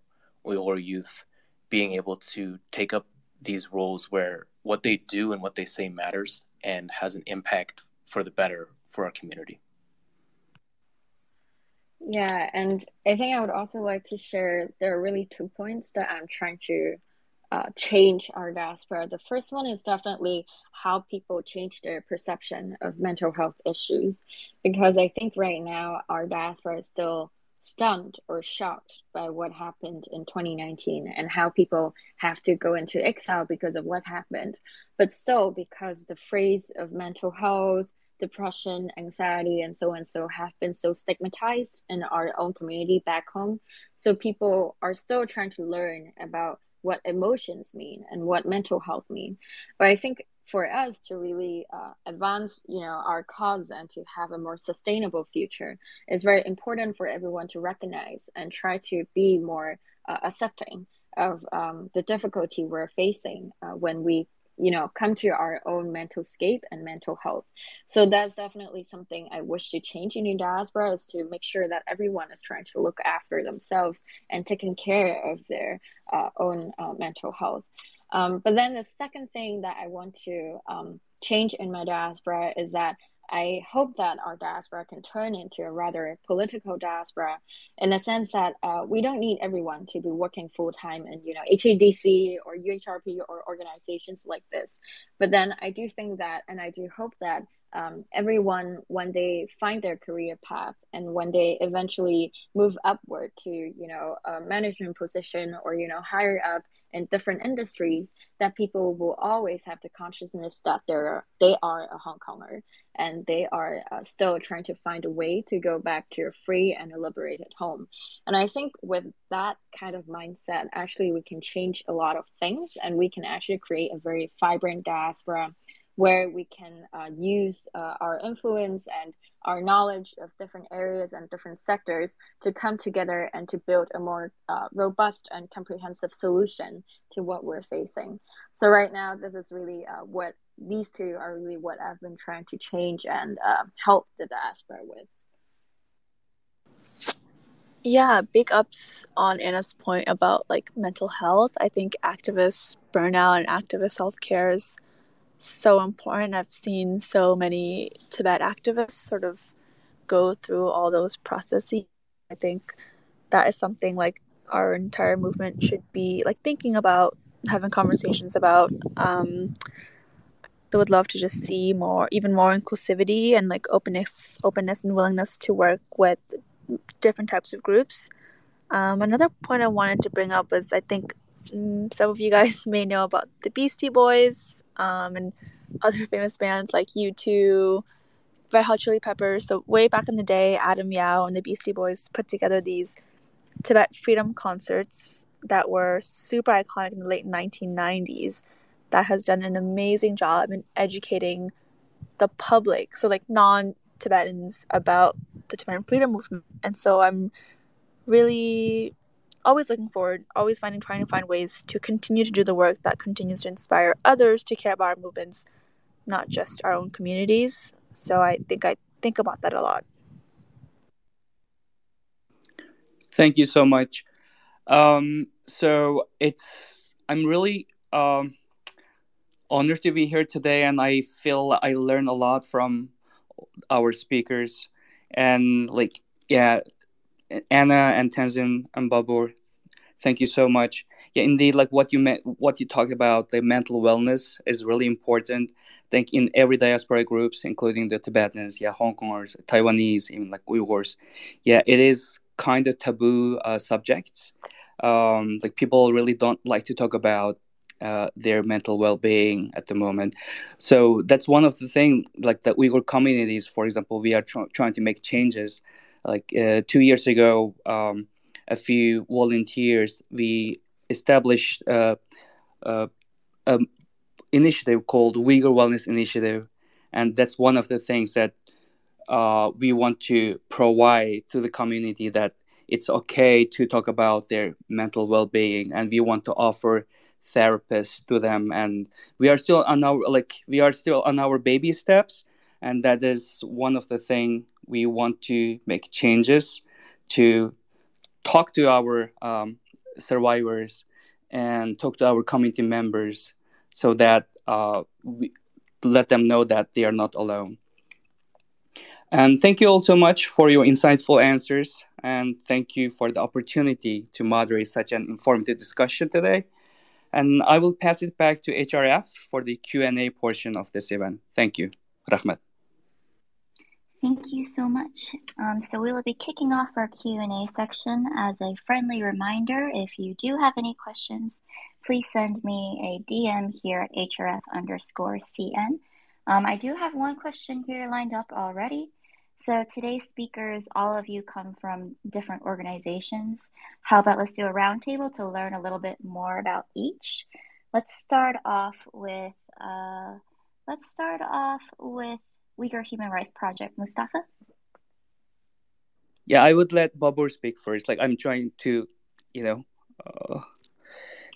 Uyghur youth being able to take up these roles where what they do and what they say matters and has an impact for the better for our community. Yeah, and I think I would also like to share there are really two points that I'm trying to uh, change our diaspora. The first one is definitely how people change their perception of mental health issues, because I think right now our diaspora is still stunned or shocked by what happened in 2019 and how people have to go into exile because of what happened. But still, because the phrase of mental health, depression, anxiety, and so on so have been so stigmatized in our own community back home. So people are still trying to learn about what emotions mean and what mental health mean. But I think for us to really uh, advance you know our cause and to have a more sustainable future it's very important for everyone to recognize and try to be more uh, accepting of um, the difficulty we're facing uh, when we you know come to our own mental scape and mental health. So that's definitely something i wish to change in the diaspora is to make sure that everyone is trying to look after themselves and taking care of their uh, own uh, mental health. Um, but then the second thing that I want to um, change in my diaspora is that I hope that our diaspora can turn into a rather political diaspora in the sense that uh, we don't need everyone to be working full time in, you know, HKDC or UHRP or organizations like this. But then I do think that, and I do hope that um, everyone when they find their career path and when they eventually move upward to you know a management position or you know higher up in different industries that people will always have the consciousness that they're they are a hong konger and they are uh, still trying to find a way to go back to a free and a liberated home. And i think with that kind of mindset actually we can change a lot of things and we can actually create a very vibrant diaspora where we can uh, use uh, our influence and our knowledge of different areas and different sectors to come together and to build a more uh, robust and comprehensive solution to what we're facing. So right now, this is really uh, what these two are really what I've been trying to change and uh, help the diaspora with. Yeah, big ups on Anna's point about like mental health. I think activists burnout and activist self care is so important. I've seen so many Tibet activists sort of go through all those processes. I think that is something like our entire movement should be like thinking about, having conversations about. Um, I would love to just see more, even more inclusivity and like openness, openness and willingness to work with different types of groups. Um, another point I wanted to bring up was I think mm, some of you guys may know about the Beastie Boys um, and other famous bands like U2, Red Hot Chili Peppers. So way back in the day, Adam Yauch and the Beastie Boys put together these Tibet freedom concerts that were super iconic in the late 1990s. That has done an amazing job in educating the public, so like non-Tibetans, about the Tibetan freedom movement. And so I'm really always looking forward, always finding, trying to find ways to continue to do the work that continues to inspire others to care about our movements, not just our own communities. So I think I think about that a lot. Thank you so much. Um, so it's I'm really um, honored to be here today, and I feel I learn a lot from our speakers, and like yeah, Anna and Tenzin and Babur, thank you so much. Yeah, indeed, like what you meant, what you talked about, the mental wellness is really important. I think in every diaspora groups, including the Tibetans, yeah, Hong Kongers, Taiwanese, even like Uyghurs, yeah, it is kind of taboo uh, subjects. Um, like people really don't like to talk about uh, their mental well-being at the moment. So that's one of the things, like the Uyghur communities, for example, we are tr- trying to make changes like uh, two years ago, um, a few volunteers we established uh, uh, an initiative called Uyghur Wellness Initiative, and that's one of the things that uh, we want to provide to the community that it's okay to talk about their mental well-being and we want to offer therapists to them and we are still on our like we are still on our baby steps and that is one of the thing we want to make changes to talk to our um, survivors and talk to our community members so that uh, we let them know that they are not alone. And thank you all so much for your insightful answers. And thank you for the opportunity to moderate such an informative discussion today. And I will pass it back to HRF for the Q&A portion of this event. Thank you. Rahmat. Thank you so much. Um, so we will be kicking off our Q&A section. As a friendly reminder, if you do have any questions, please send me a DM here at hrf underscore cn. Um, I do have one question here lined up already. So today's speakers, all of you come from different organizations. How about let's do a roundtable to learn a little bit more about each. Let's start off with uh, let's start off with Uyghur Human Rights Project. Mustafa? Yeah, I would let Babur speak first. Like, I'm trying to, you know, uh,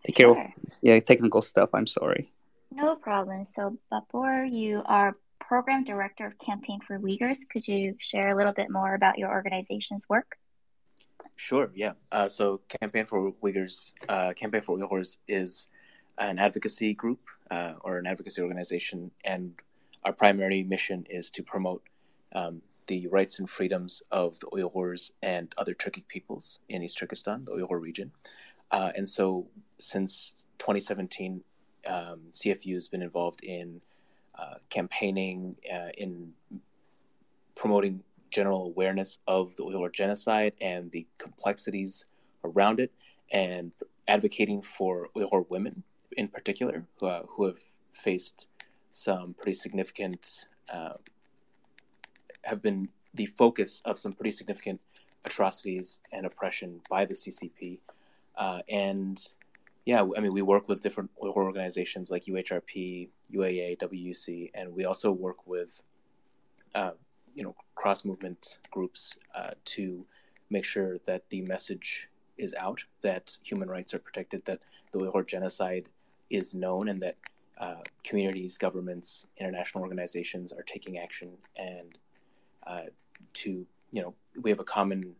take care of yeah technical stuff. I'm sorry. No problem. So, Babur, you are program director of Campaign for Uyghurs. Could you share a little bit more about your organization's work? Sure. Yeah. Uh, so, Campaign for Uyghurs, uh, Campaign for Uyghurs is an advocacy group uh, or an advocacy organization, and our primary mission is to promote um, the rights and freedoms of the Uyghurs and other Turkic peoples in East Turkestan, the Uyghur region. Uh, and so, since 2017, um, CFU has been involved in uh, campaigning uh, in promoting general awareness of the Uyghur genocide and the complexities around it, and advocating for Uyghur women in particular who, uh, who have faced some pretty significant, uh, have been the focus of some pretty significant atrocities and oppression by the CCP. Uh, and yeah, I mean, we work with different organizations like UHRP, UAA, WUC, and we also work with, uh, you know, cross movement groups uh, to make sure that the message is out, that human rights are protected, that the Uyghur genocide is known, and that uh, communities, governments, international organizations are taking action and uh, to, you know, we have a common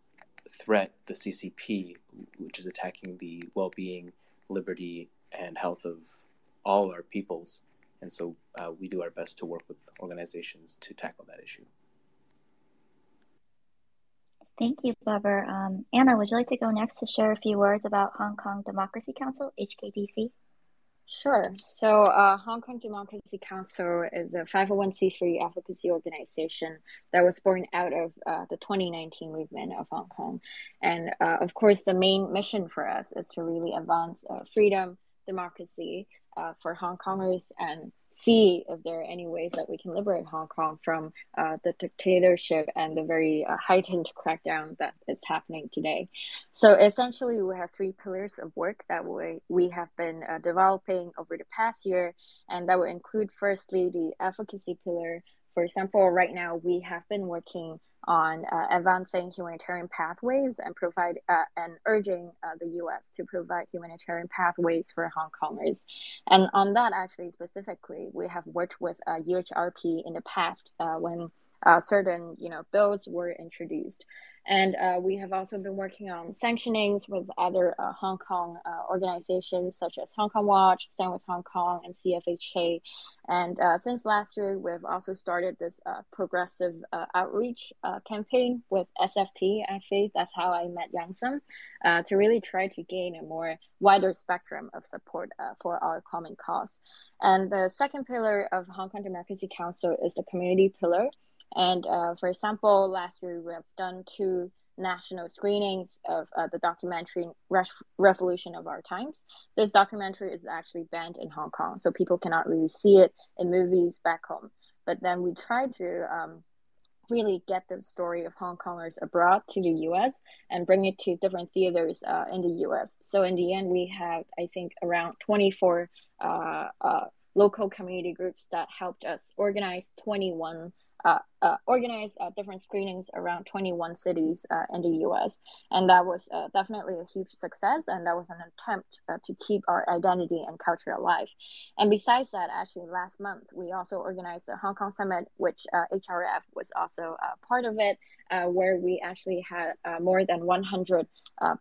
threat, the CCP, which is attacking the well being, liberty, and health of all our peoples. And so uh, we do our best to work with organizations to tackle that issue. Thank you, Babur. Um, Anna, would you like to go next to share a few words about Hong Kong Democracy Council, HKDC? Sure. So, uh, Hong Kong Democracy Council is a 501c3 advocacy organization that was born out of uh, the 2019 movement of Hong Kong. And uh, of course, the main mission for us is to really advance uh, freedom, democracy, uh, for Hong Kongers and see if there are any ways that we can liberate Hong Kong from uh, the dictatorship and the very uh, heightened crackdown that is happening today. So essentially, we have three pillars of work that we, we have been uh, developing over the past year, and that will include firstly the advocacy pillar. For example, right now we have been working on uh, advancing humanitarian pathways and provide uh, and urging uh, the U.S. to provide humanitarian pathways for Hong Kongers. And on that, actually specifically, we have worked with UHRP uh, in the past uh, when uh, certain you know bills were introduced. And uh, we have also been working on sanctionings with other uh, Hong Kong uh, organizations such as Hong Kong Watch, Stand with Hong Kong, and CFHK. And uh, since last year, we've also started this uh, progressive uh, outreach campaign with SFT. Actually, that's how I met Yang Sum, to really try to gain a more wider spectrum of support for our common cause. And the second pillar of Hong Kong Democracy Council is the community pillar. And uh, for example, last year we have done two national screenings of uh, the documentary Re- Revolution of Our Times. This documentary is actually banned in Hong Kong, so people cannot really see it in movies back home. But then we tried to um, really get the story of Hong Kongers abroad to the US and bring it to different theaters uh, in the US. So in the end, we have, I think, around 24 uh, uh, local community groups that helped us organize 21 uh, uh, organized uh, different screenings around 21 cities uh, in the US. And that was uh, definitely a huge success. And that was an attempt uh, to keep our identity and culture alive. And besides that, actually, last month, we also organized a Hong Kong Summit, which HRF was also part of it, where we actually had more than 100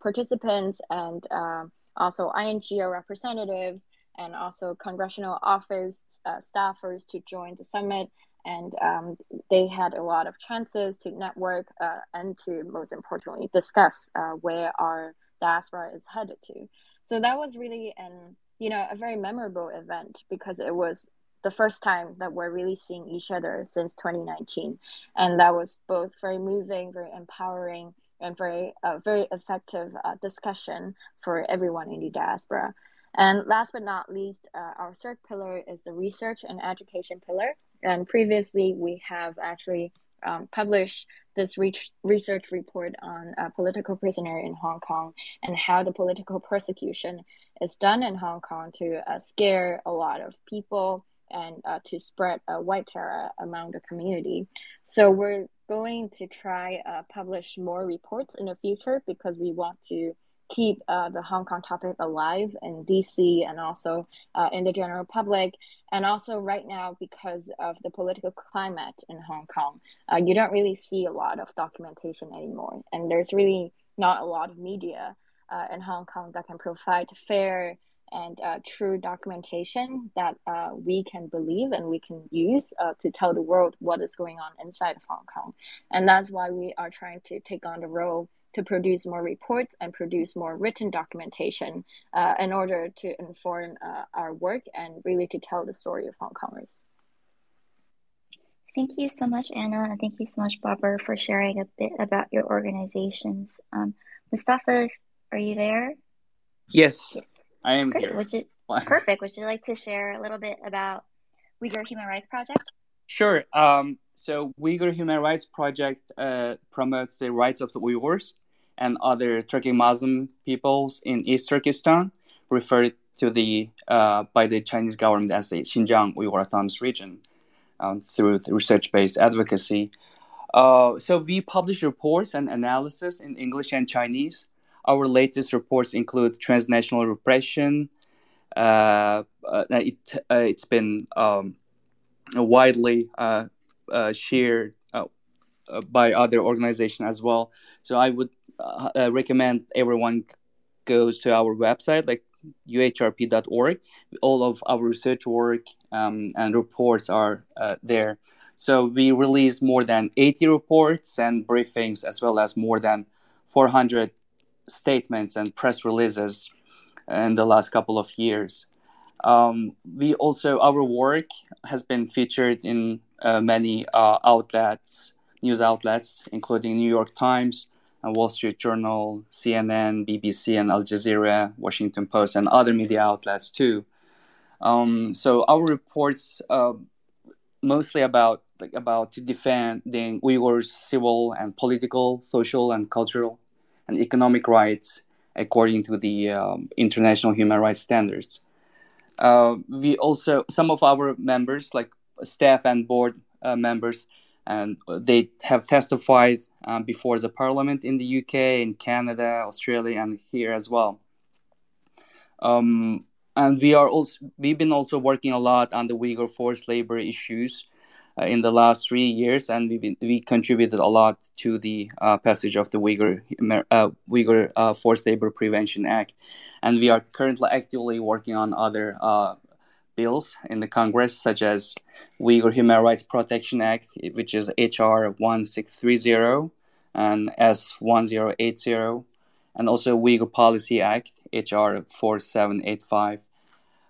participants and um, also INGO representatives and also congressional office staffers to join the summit and um, they had a lot of chances to network uh, and to most importantly discuss uh, where our diaspora is headed to. So that was really an you know a very memorable event because it was the first time that we're really seeing each other since 2019 and that was both very moving very empowering and very uh, very effective uh, discussion for everyone in the diaspora. And last but not least, uh, our third pillar is the research and education pillar. And previously, we have actually um, published this re- research report on a political prisoner in Hong Kong and how the political persecution is done in Hong Kong to uh, scare a lot of people and uh, to spread white terror among the community. So we're going to try uh, publish more reports in the future because we want to keep uh, the Hong Kong topic alive in DC and also uh, in the general public. And also, right now, because of the political climate in Hong Kong, uh, you don't really see a lot of documentation anymore. And there's really not a lot of media uh, in Hong Kong that can provide fair and uh, true documentation that uh, we can believe and we can use to tell the world what is going on inside of Hong Kong. And that's why we are trying to take on the role to produce more reports and produce more written documentation uh, in order to inform uh, our work and really to tell the story of Hong Kongers. Thank you so much, Anna, and thank you so much, Babur, for sharing a bit about your organizations. Um, Mustafa, are you there? Yes, I am Great. here. Would you, perfect. Would you like to share a little bit about Uyghur Human Rights Project? Sure. Um, so, Uyghur Human Rights Project uh, promotes the rights of the Uyghurs and other Turkic Muslim peoples in East Turkestan, referred to the uh, by the Chinese government as the Xinjiang Uyghur Autonomous Region, um, through research-based advocacy. Uh, so we publish reports and analysis in English and Chinese. Our latest reports include transnational repression. Uh, uh, it, uh, it's been um, widely uh, uh, shared by other organizations as well. So I would recommend everyone goes to our website, like uhrp.org. All of our research work um, and reports are uh, there. So we released more than 80 reports and briefings, as well as more than 400 statements and press releases in the last couple of years. Um, we also our work has been featured in uh, many uh, outlets, news outlets, including New York Times, Wall Street Journal, CNN, BBC, and Al Jazeera, Washington Post, and other media outlets too. Um, so our reports uh, mostly about like, about defending Uyghurs' civil and political, social and cultural and economic rights according to the um, international human rights standards. Uh, we also some of our members, like staff and board uh, members, and they have testified um, before the parliament in the UK, in Canada, Australia, and here as well. Um, and we are also we've been also working a lot on the Uyghur forced labor issues uh, in the last three years, and we we contributed a lot to the uh, passage of the Uyghur uh, Uyghur uh, Forced Labor Prevention Act, and we are currently actively working on other uh, bills in the Congress, such as Uyghur Human Rights Protection Act, which is HR 1630 and S 1080, and also Uyghur Policy Act, HR 4785.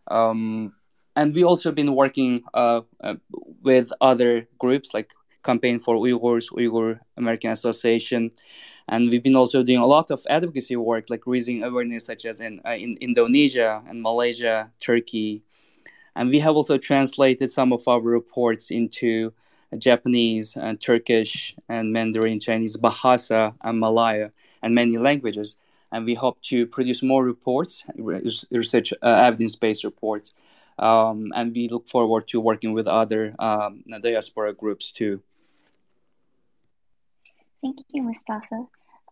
Um, and we also been working uh, uh, with other groups like Campaign for Uyghurs, Uyghur American Association, and we've been also doing a lot of advocacy work, like raising awareness, such as in uh, in Indonesia and Malaysia, Turkey, and we have also translated some of our reports into Japanese and Turkish and Mandarin, Chinese, Bahasa, and Malaya, and many languages. And we hope to produce more reports, research uh, evidence based reports. Um, and we look forward to working with other um, diaspora groups too. Thank you, Mustafa.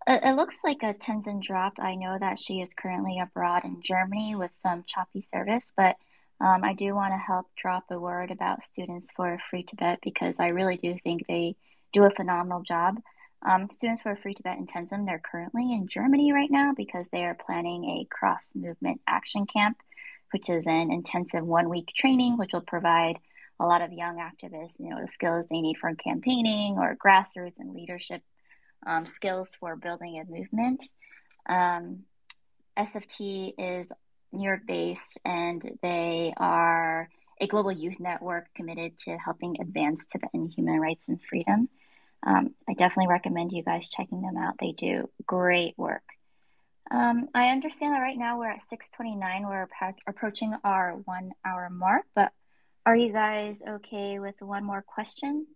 It, looks like a Tenzin dropped. I know that she is currently abroad in Germany with some choppy service, but um, I do want to help drop a word about Students for Free Tibet because I really do think they do a phenomenal job. Um, Students for Free Tibet in Tenzin, they're currently in Germany right now because they are planning a cross movement action camp, which is an intensive one week training, which will provide a lot of young activists, you know, the skills they need for campaigning or grassroots and leadership um, skills for building a movement. Um, SFT is New York based, and they are a global youth network committed to helping advance Tibetan human rights and freedom. Um, I definitely recommend you guys checking them out. They do great work. Um, I understand that right now we're at 6:29. We're approaching our one hour mark, but are you guys okay with one more question?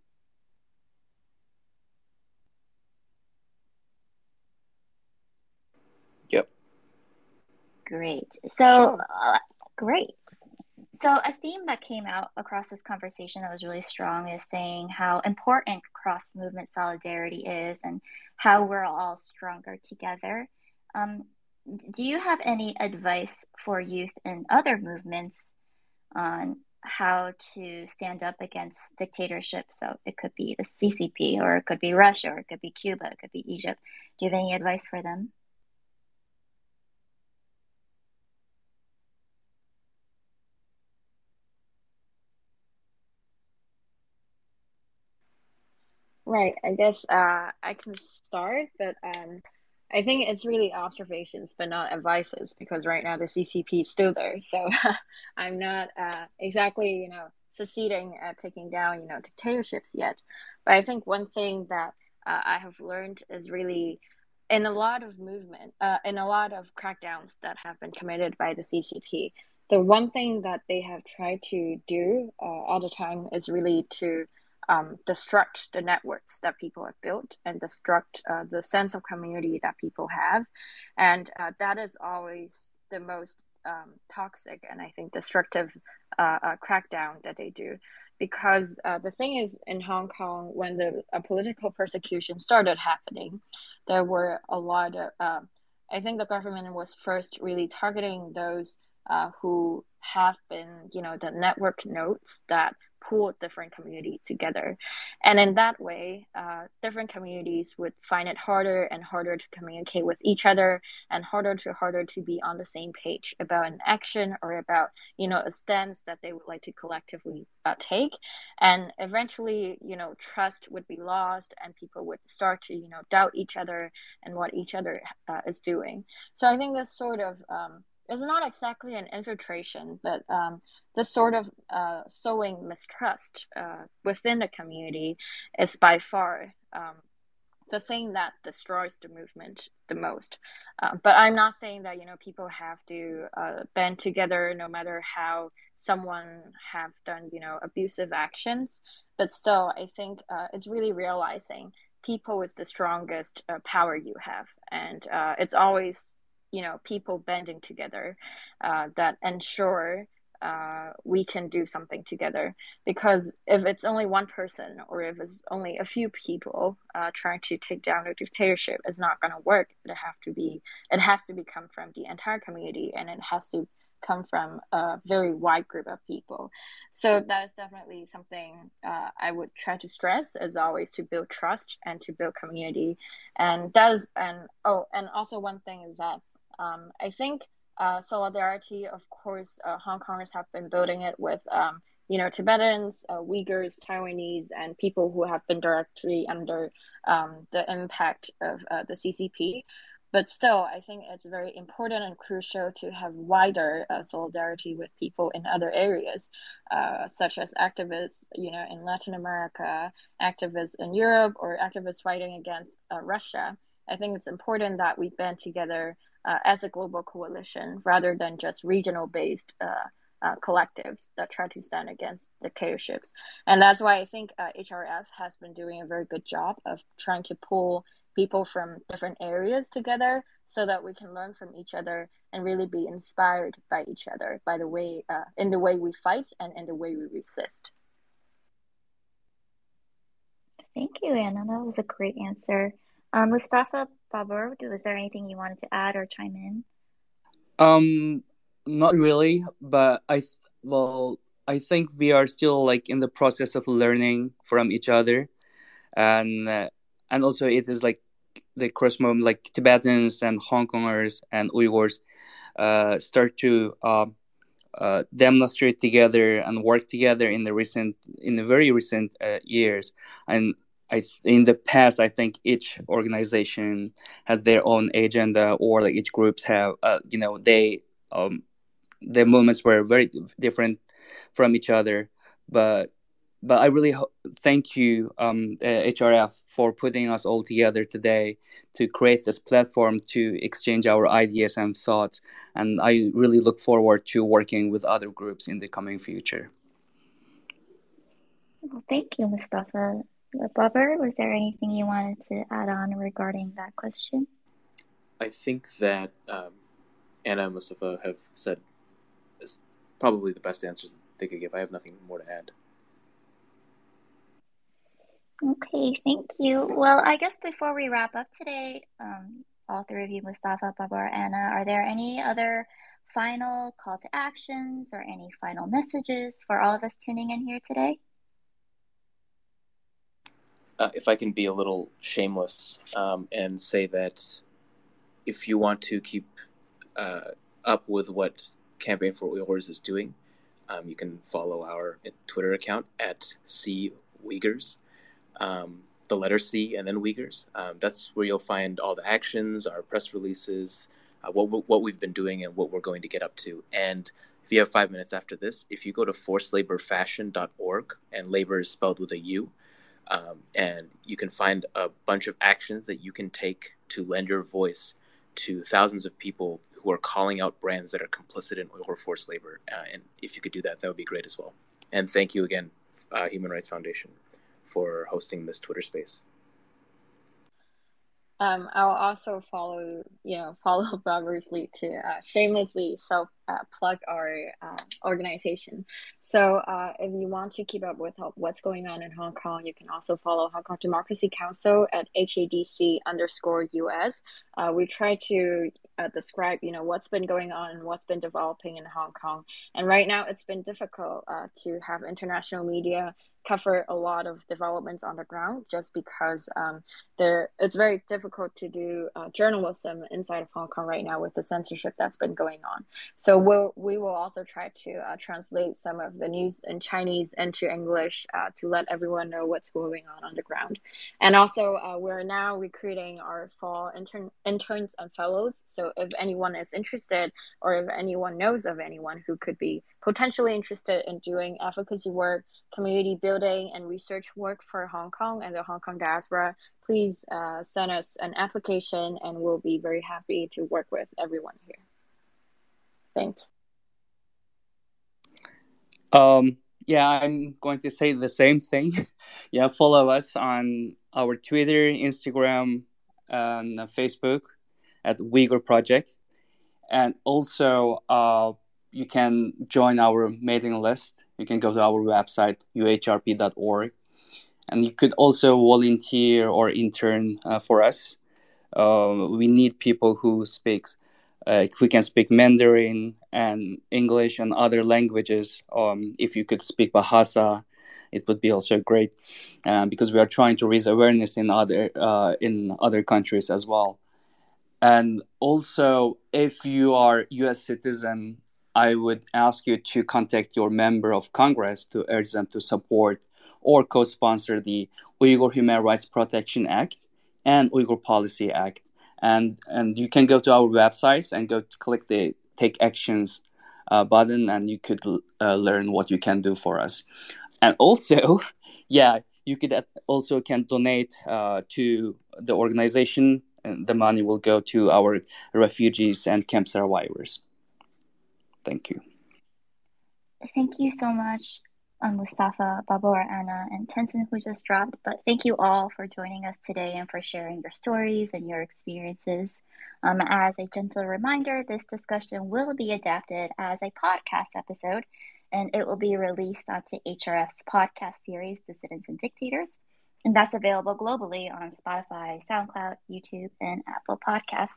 Great. So, sure. uh, great. So, a theme that came out across this conversation that was really strong is saying how important cross movement solidarity is and how we're all stronger together. Um, do you have any advice for youth in other movements on how to stand up against dictatorship? So, it could be the CCP, or it could be Russia, or it could be Cuba, it could be Egypt. Do you have any advice for them? Right. I guess uh, I can start, but um, I think it's really observations, but not advices, because right now the CCP is still there. So I'm not uh, exactly, you know, succeeding at taking down, you know, dictatorships yet. But I think one thing that uh, I have learned is really in a lot of movement, uh, in a lot of crackdowns that have been committed by the CCP, the one thing that they have tried to do uh, all the time is really to um, destruct the networks that people have built and destruct uh, the sense of community that people have. And uh, that is always the most um, toxic and I think destructive uh, uh, crackdown that they do. Because uh, the thing is, in Hong Kong, when the political persecution started happening, there were a lot of, um, I think the government was first really targeting those uh, who have been, you know, the network nodes that pull different communities together. And in that way, uh, different communities would find it harder and harder to communicate with each other and harder to harder to be on the same page about an action or about, you know, a stance that they would like to collectively uh, take. And eventually, you know, trust would be lost and people would start to, you know, doubt each other and what each other uh, is doing. So I think this sort of um, it's not exactly an infiltration, but um, this sort of uh, sowing mistrust uh, within the community is by far um, the thing that destroys the movement the most. Uh, but I'm not saying that you know people have to uh, band together no matter how someone have done you know abusive actions. But still, I think uh, it's really realizing people is the strongest uh, power you have, and it's always you know people banding together uh, that ensure uh, we can do something together. Because if it's only one person or if it's only a few people uh, trying to take down a dictatorship it's not going to work. It have to be it has to become from the entire community and it has to come from a very wide group of people. So that is definitely something uh, i would try to stress as always to build trust and to build community. And does and oh and also one thing is that um, I think uh, solidarity, of course, uh, Hong Kongers have been building it with, um, you know, Tibetans, uh, Uyghurs, Taiwanese, and people who have been directly under um, the impact of uh, the CCP. But still, I think it's very important and crucial to have wider uh, solidarity with people in other areas, uh, such as activists, you know, in Latin America, activists in Europe, or activists fighting against Russia. I think it's important that we band together uh, as a global coalition rather than just regional based uh, uh, collectives that try to stand against dictatorships. And that's why I think HRF uh, has been doing a very good job of trying to pull people from different areas together so that we can learn from each other and really be inspired by each other by the way uh, in the way we fight and in the way we resist. Thank you anna. That was a great answer. Um, mustafa Babur, was there anything you wanted to add or chime in? Um, not really, but I well, I think we are still like in the process of learning from each other, and uh, and also it is like the cross moment, like Tibetans and Hong Kongers and Uyghurs, uh, start to uh, uh, demonstrate together and work together in the recent in the very recent uh, years, and I in the past I think each organization has their own agenda or like each groups have uh, you know they um their movements were very different from each other but but I really ho- thank you um, uh, HRF for putting us all together today to create this platform to exchange our ideas and thoughts and I really look forward to working with other groups in the coming future. Well, thank you, Mustafa. Babur, was there anything you wanted to add on regarding that question? I think that um, Anna and Mustafa have said probably the best answers they could give. I have nothing more to add. Okay, thank you. Well, I guess before we wrap up today, um, all three of you, Mustafa, Babur, Anna, are there any other final call to actions or any final messages for all of us tuning in here today? Uh, if I can be a little shameless um, and say that if you want to keep uh, up with what Campaign for Uyghurs is doing, um, you can follow our Twitter account at C Uyghurs, um, the letter C and then Uyghurs. Um, that's where you'll find all the actions, our press releases, uh, what what we've been doing, and what we're going to get up to. And if you have five minutes after this, if you go to forcedlaborfashion.org, and labor is spelled with a U, um, and you can find a bunch of actions that you can take to lend your voice to thousands of people who are calling out brands that are complicit in Uyghur forced labor. Uh, and if you could do that, that would be great as well. And thank you again, uh, Human Rights Foundation, for hosting this Twitter space. Um, I'll also follow, you know, follow Robert's lead to uh, shamelessly self uh, plug our uh, organization. So uh, if you want to keep up with what's going on in Hong Kong, you can also follow Hong Kong Democracy Council at HKDC underscore US. Uh, we try to uh, describe, you know, what's been going on and what's been developing in Hong Kong. And right now, it's been difficult to have international media cover a lot of developments on the ground just because um, there it's very difficult to do uh, journalism inside of Hong Kong right now with the censorship that's been going on. So we'll we will also try to uh, translate some of the news in Chinese into English uh, to let everyone know what's going on on the ground. And also uh, we're now recruiting our fall intern interns and fellows. So if anyone is interested or if anyone knows of anyone who could be potentially interested in doing advocacy work, community building, and research work for Hong Kong and the Hong Kong diaspora, please uh, send us an application and we'll be very happy to work with everyone here. Thanks. Um, yeah, I'm going to say the same thing. yeah, follow us on our Twitter, Instagram, and Facebook at Uyghur Project. And also, uh, you can join our mailing list. You can go to our website, uhrp.org. And you could also volunteer or intern uh, for us. Uh, we need people who speak, uh, who can speak Mandarin and English and other languages. Um, if you could speak Bahasa, it would be also great uh, because we are trying to raise awareness in other uh, in other countries as well. And also, if you are U.S. citizen I would ask you to contact your member of Congress to urge them to support or co-sponsor the Uyghur Human Rights Protection Act and Uyghur Policy Act. And and you can go to our websites and go click the Take Actions uh, button, and you could uh, learn what you can do for us. And also, yeah, you could also can donate uh, to the organization, and the money will go to our refugees and camp survivors. Thank you. Thank you so much, Mustafa, Babur, Anna, and Tenzin, who just dropped. But thank you all for joining us today and for sharing your stories and your experiences. Um, as a gentle reminder, this discussion will be adapted as a podcast episode, and it will be released onto HRF's podcast series, Dissidents and Dictators. And that's available globally on Spotify, SoundCloud, YouTube, and Apple Podcasts.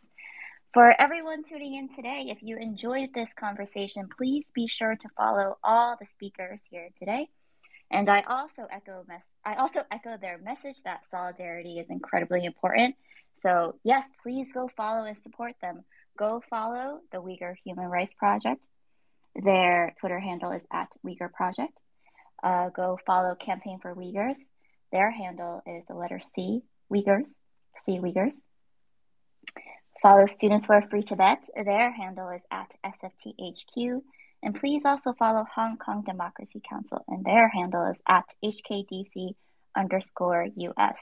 For everyone tuning in today, if you enjoyed this conversation, please be sure to follow all the speakers here today. And I also echo mes- I also echo their message that solidarity is incredibly important. So yes, please go follow and support them. Go follow the Uyghur Human Rights Project. Their Twitter handle is at Uyghur Project. Uh, go follow Campaign for Uyghurs. Their handle is the letter C, Uyghurs, C Uyghurs. Follow Students for a Free Tibet. Their handle is at SFTHQ. And please also follow Hong Kong Democracy Council, and their handle is at HKDC underscore US.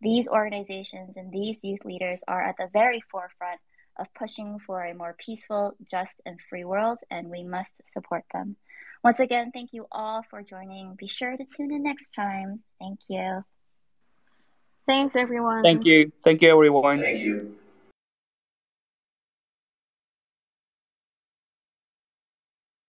These organizations and these youth leaders are at the very forefront of pushing for a more peaceful, just, and free world, and we must support them. Once again, thank you all for joining. Be sure to tune in next time. Thank you. Thanks, everyone. Thank you. Thank you, everyone. Thank you.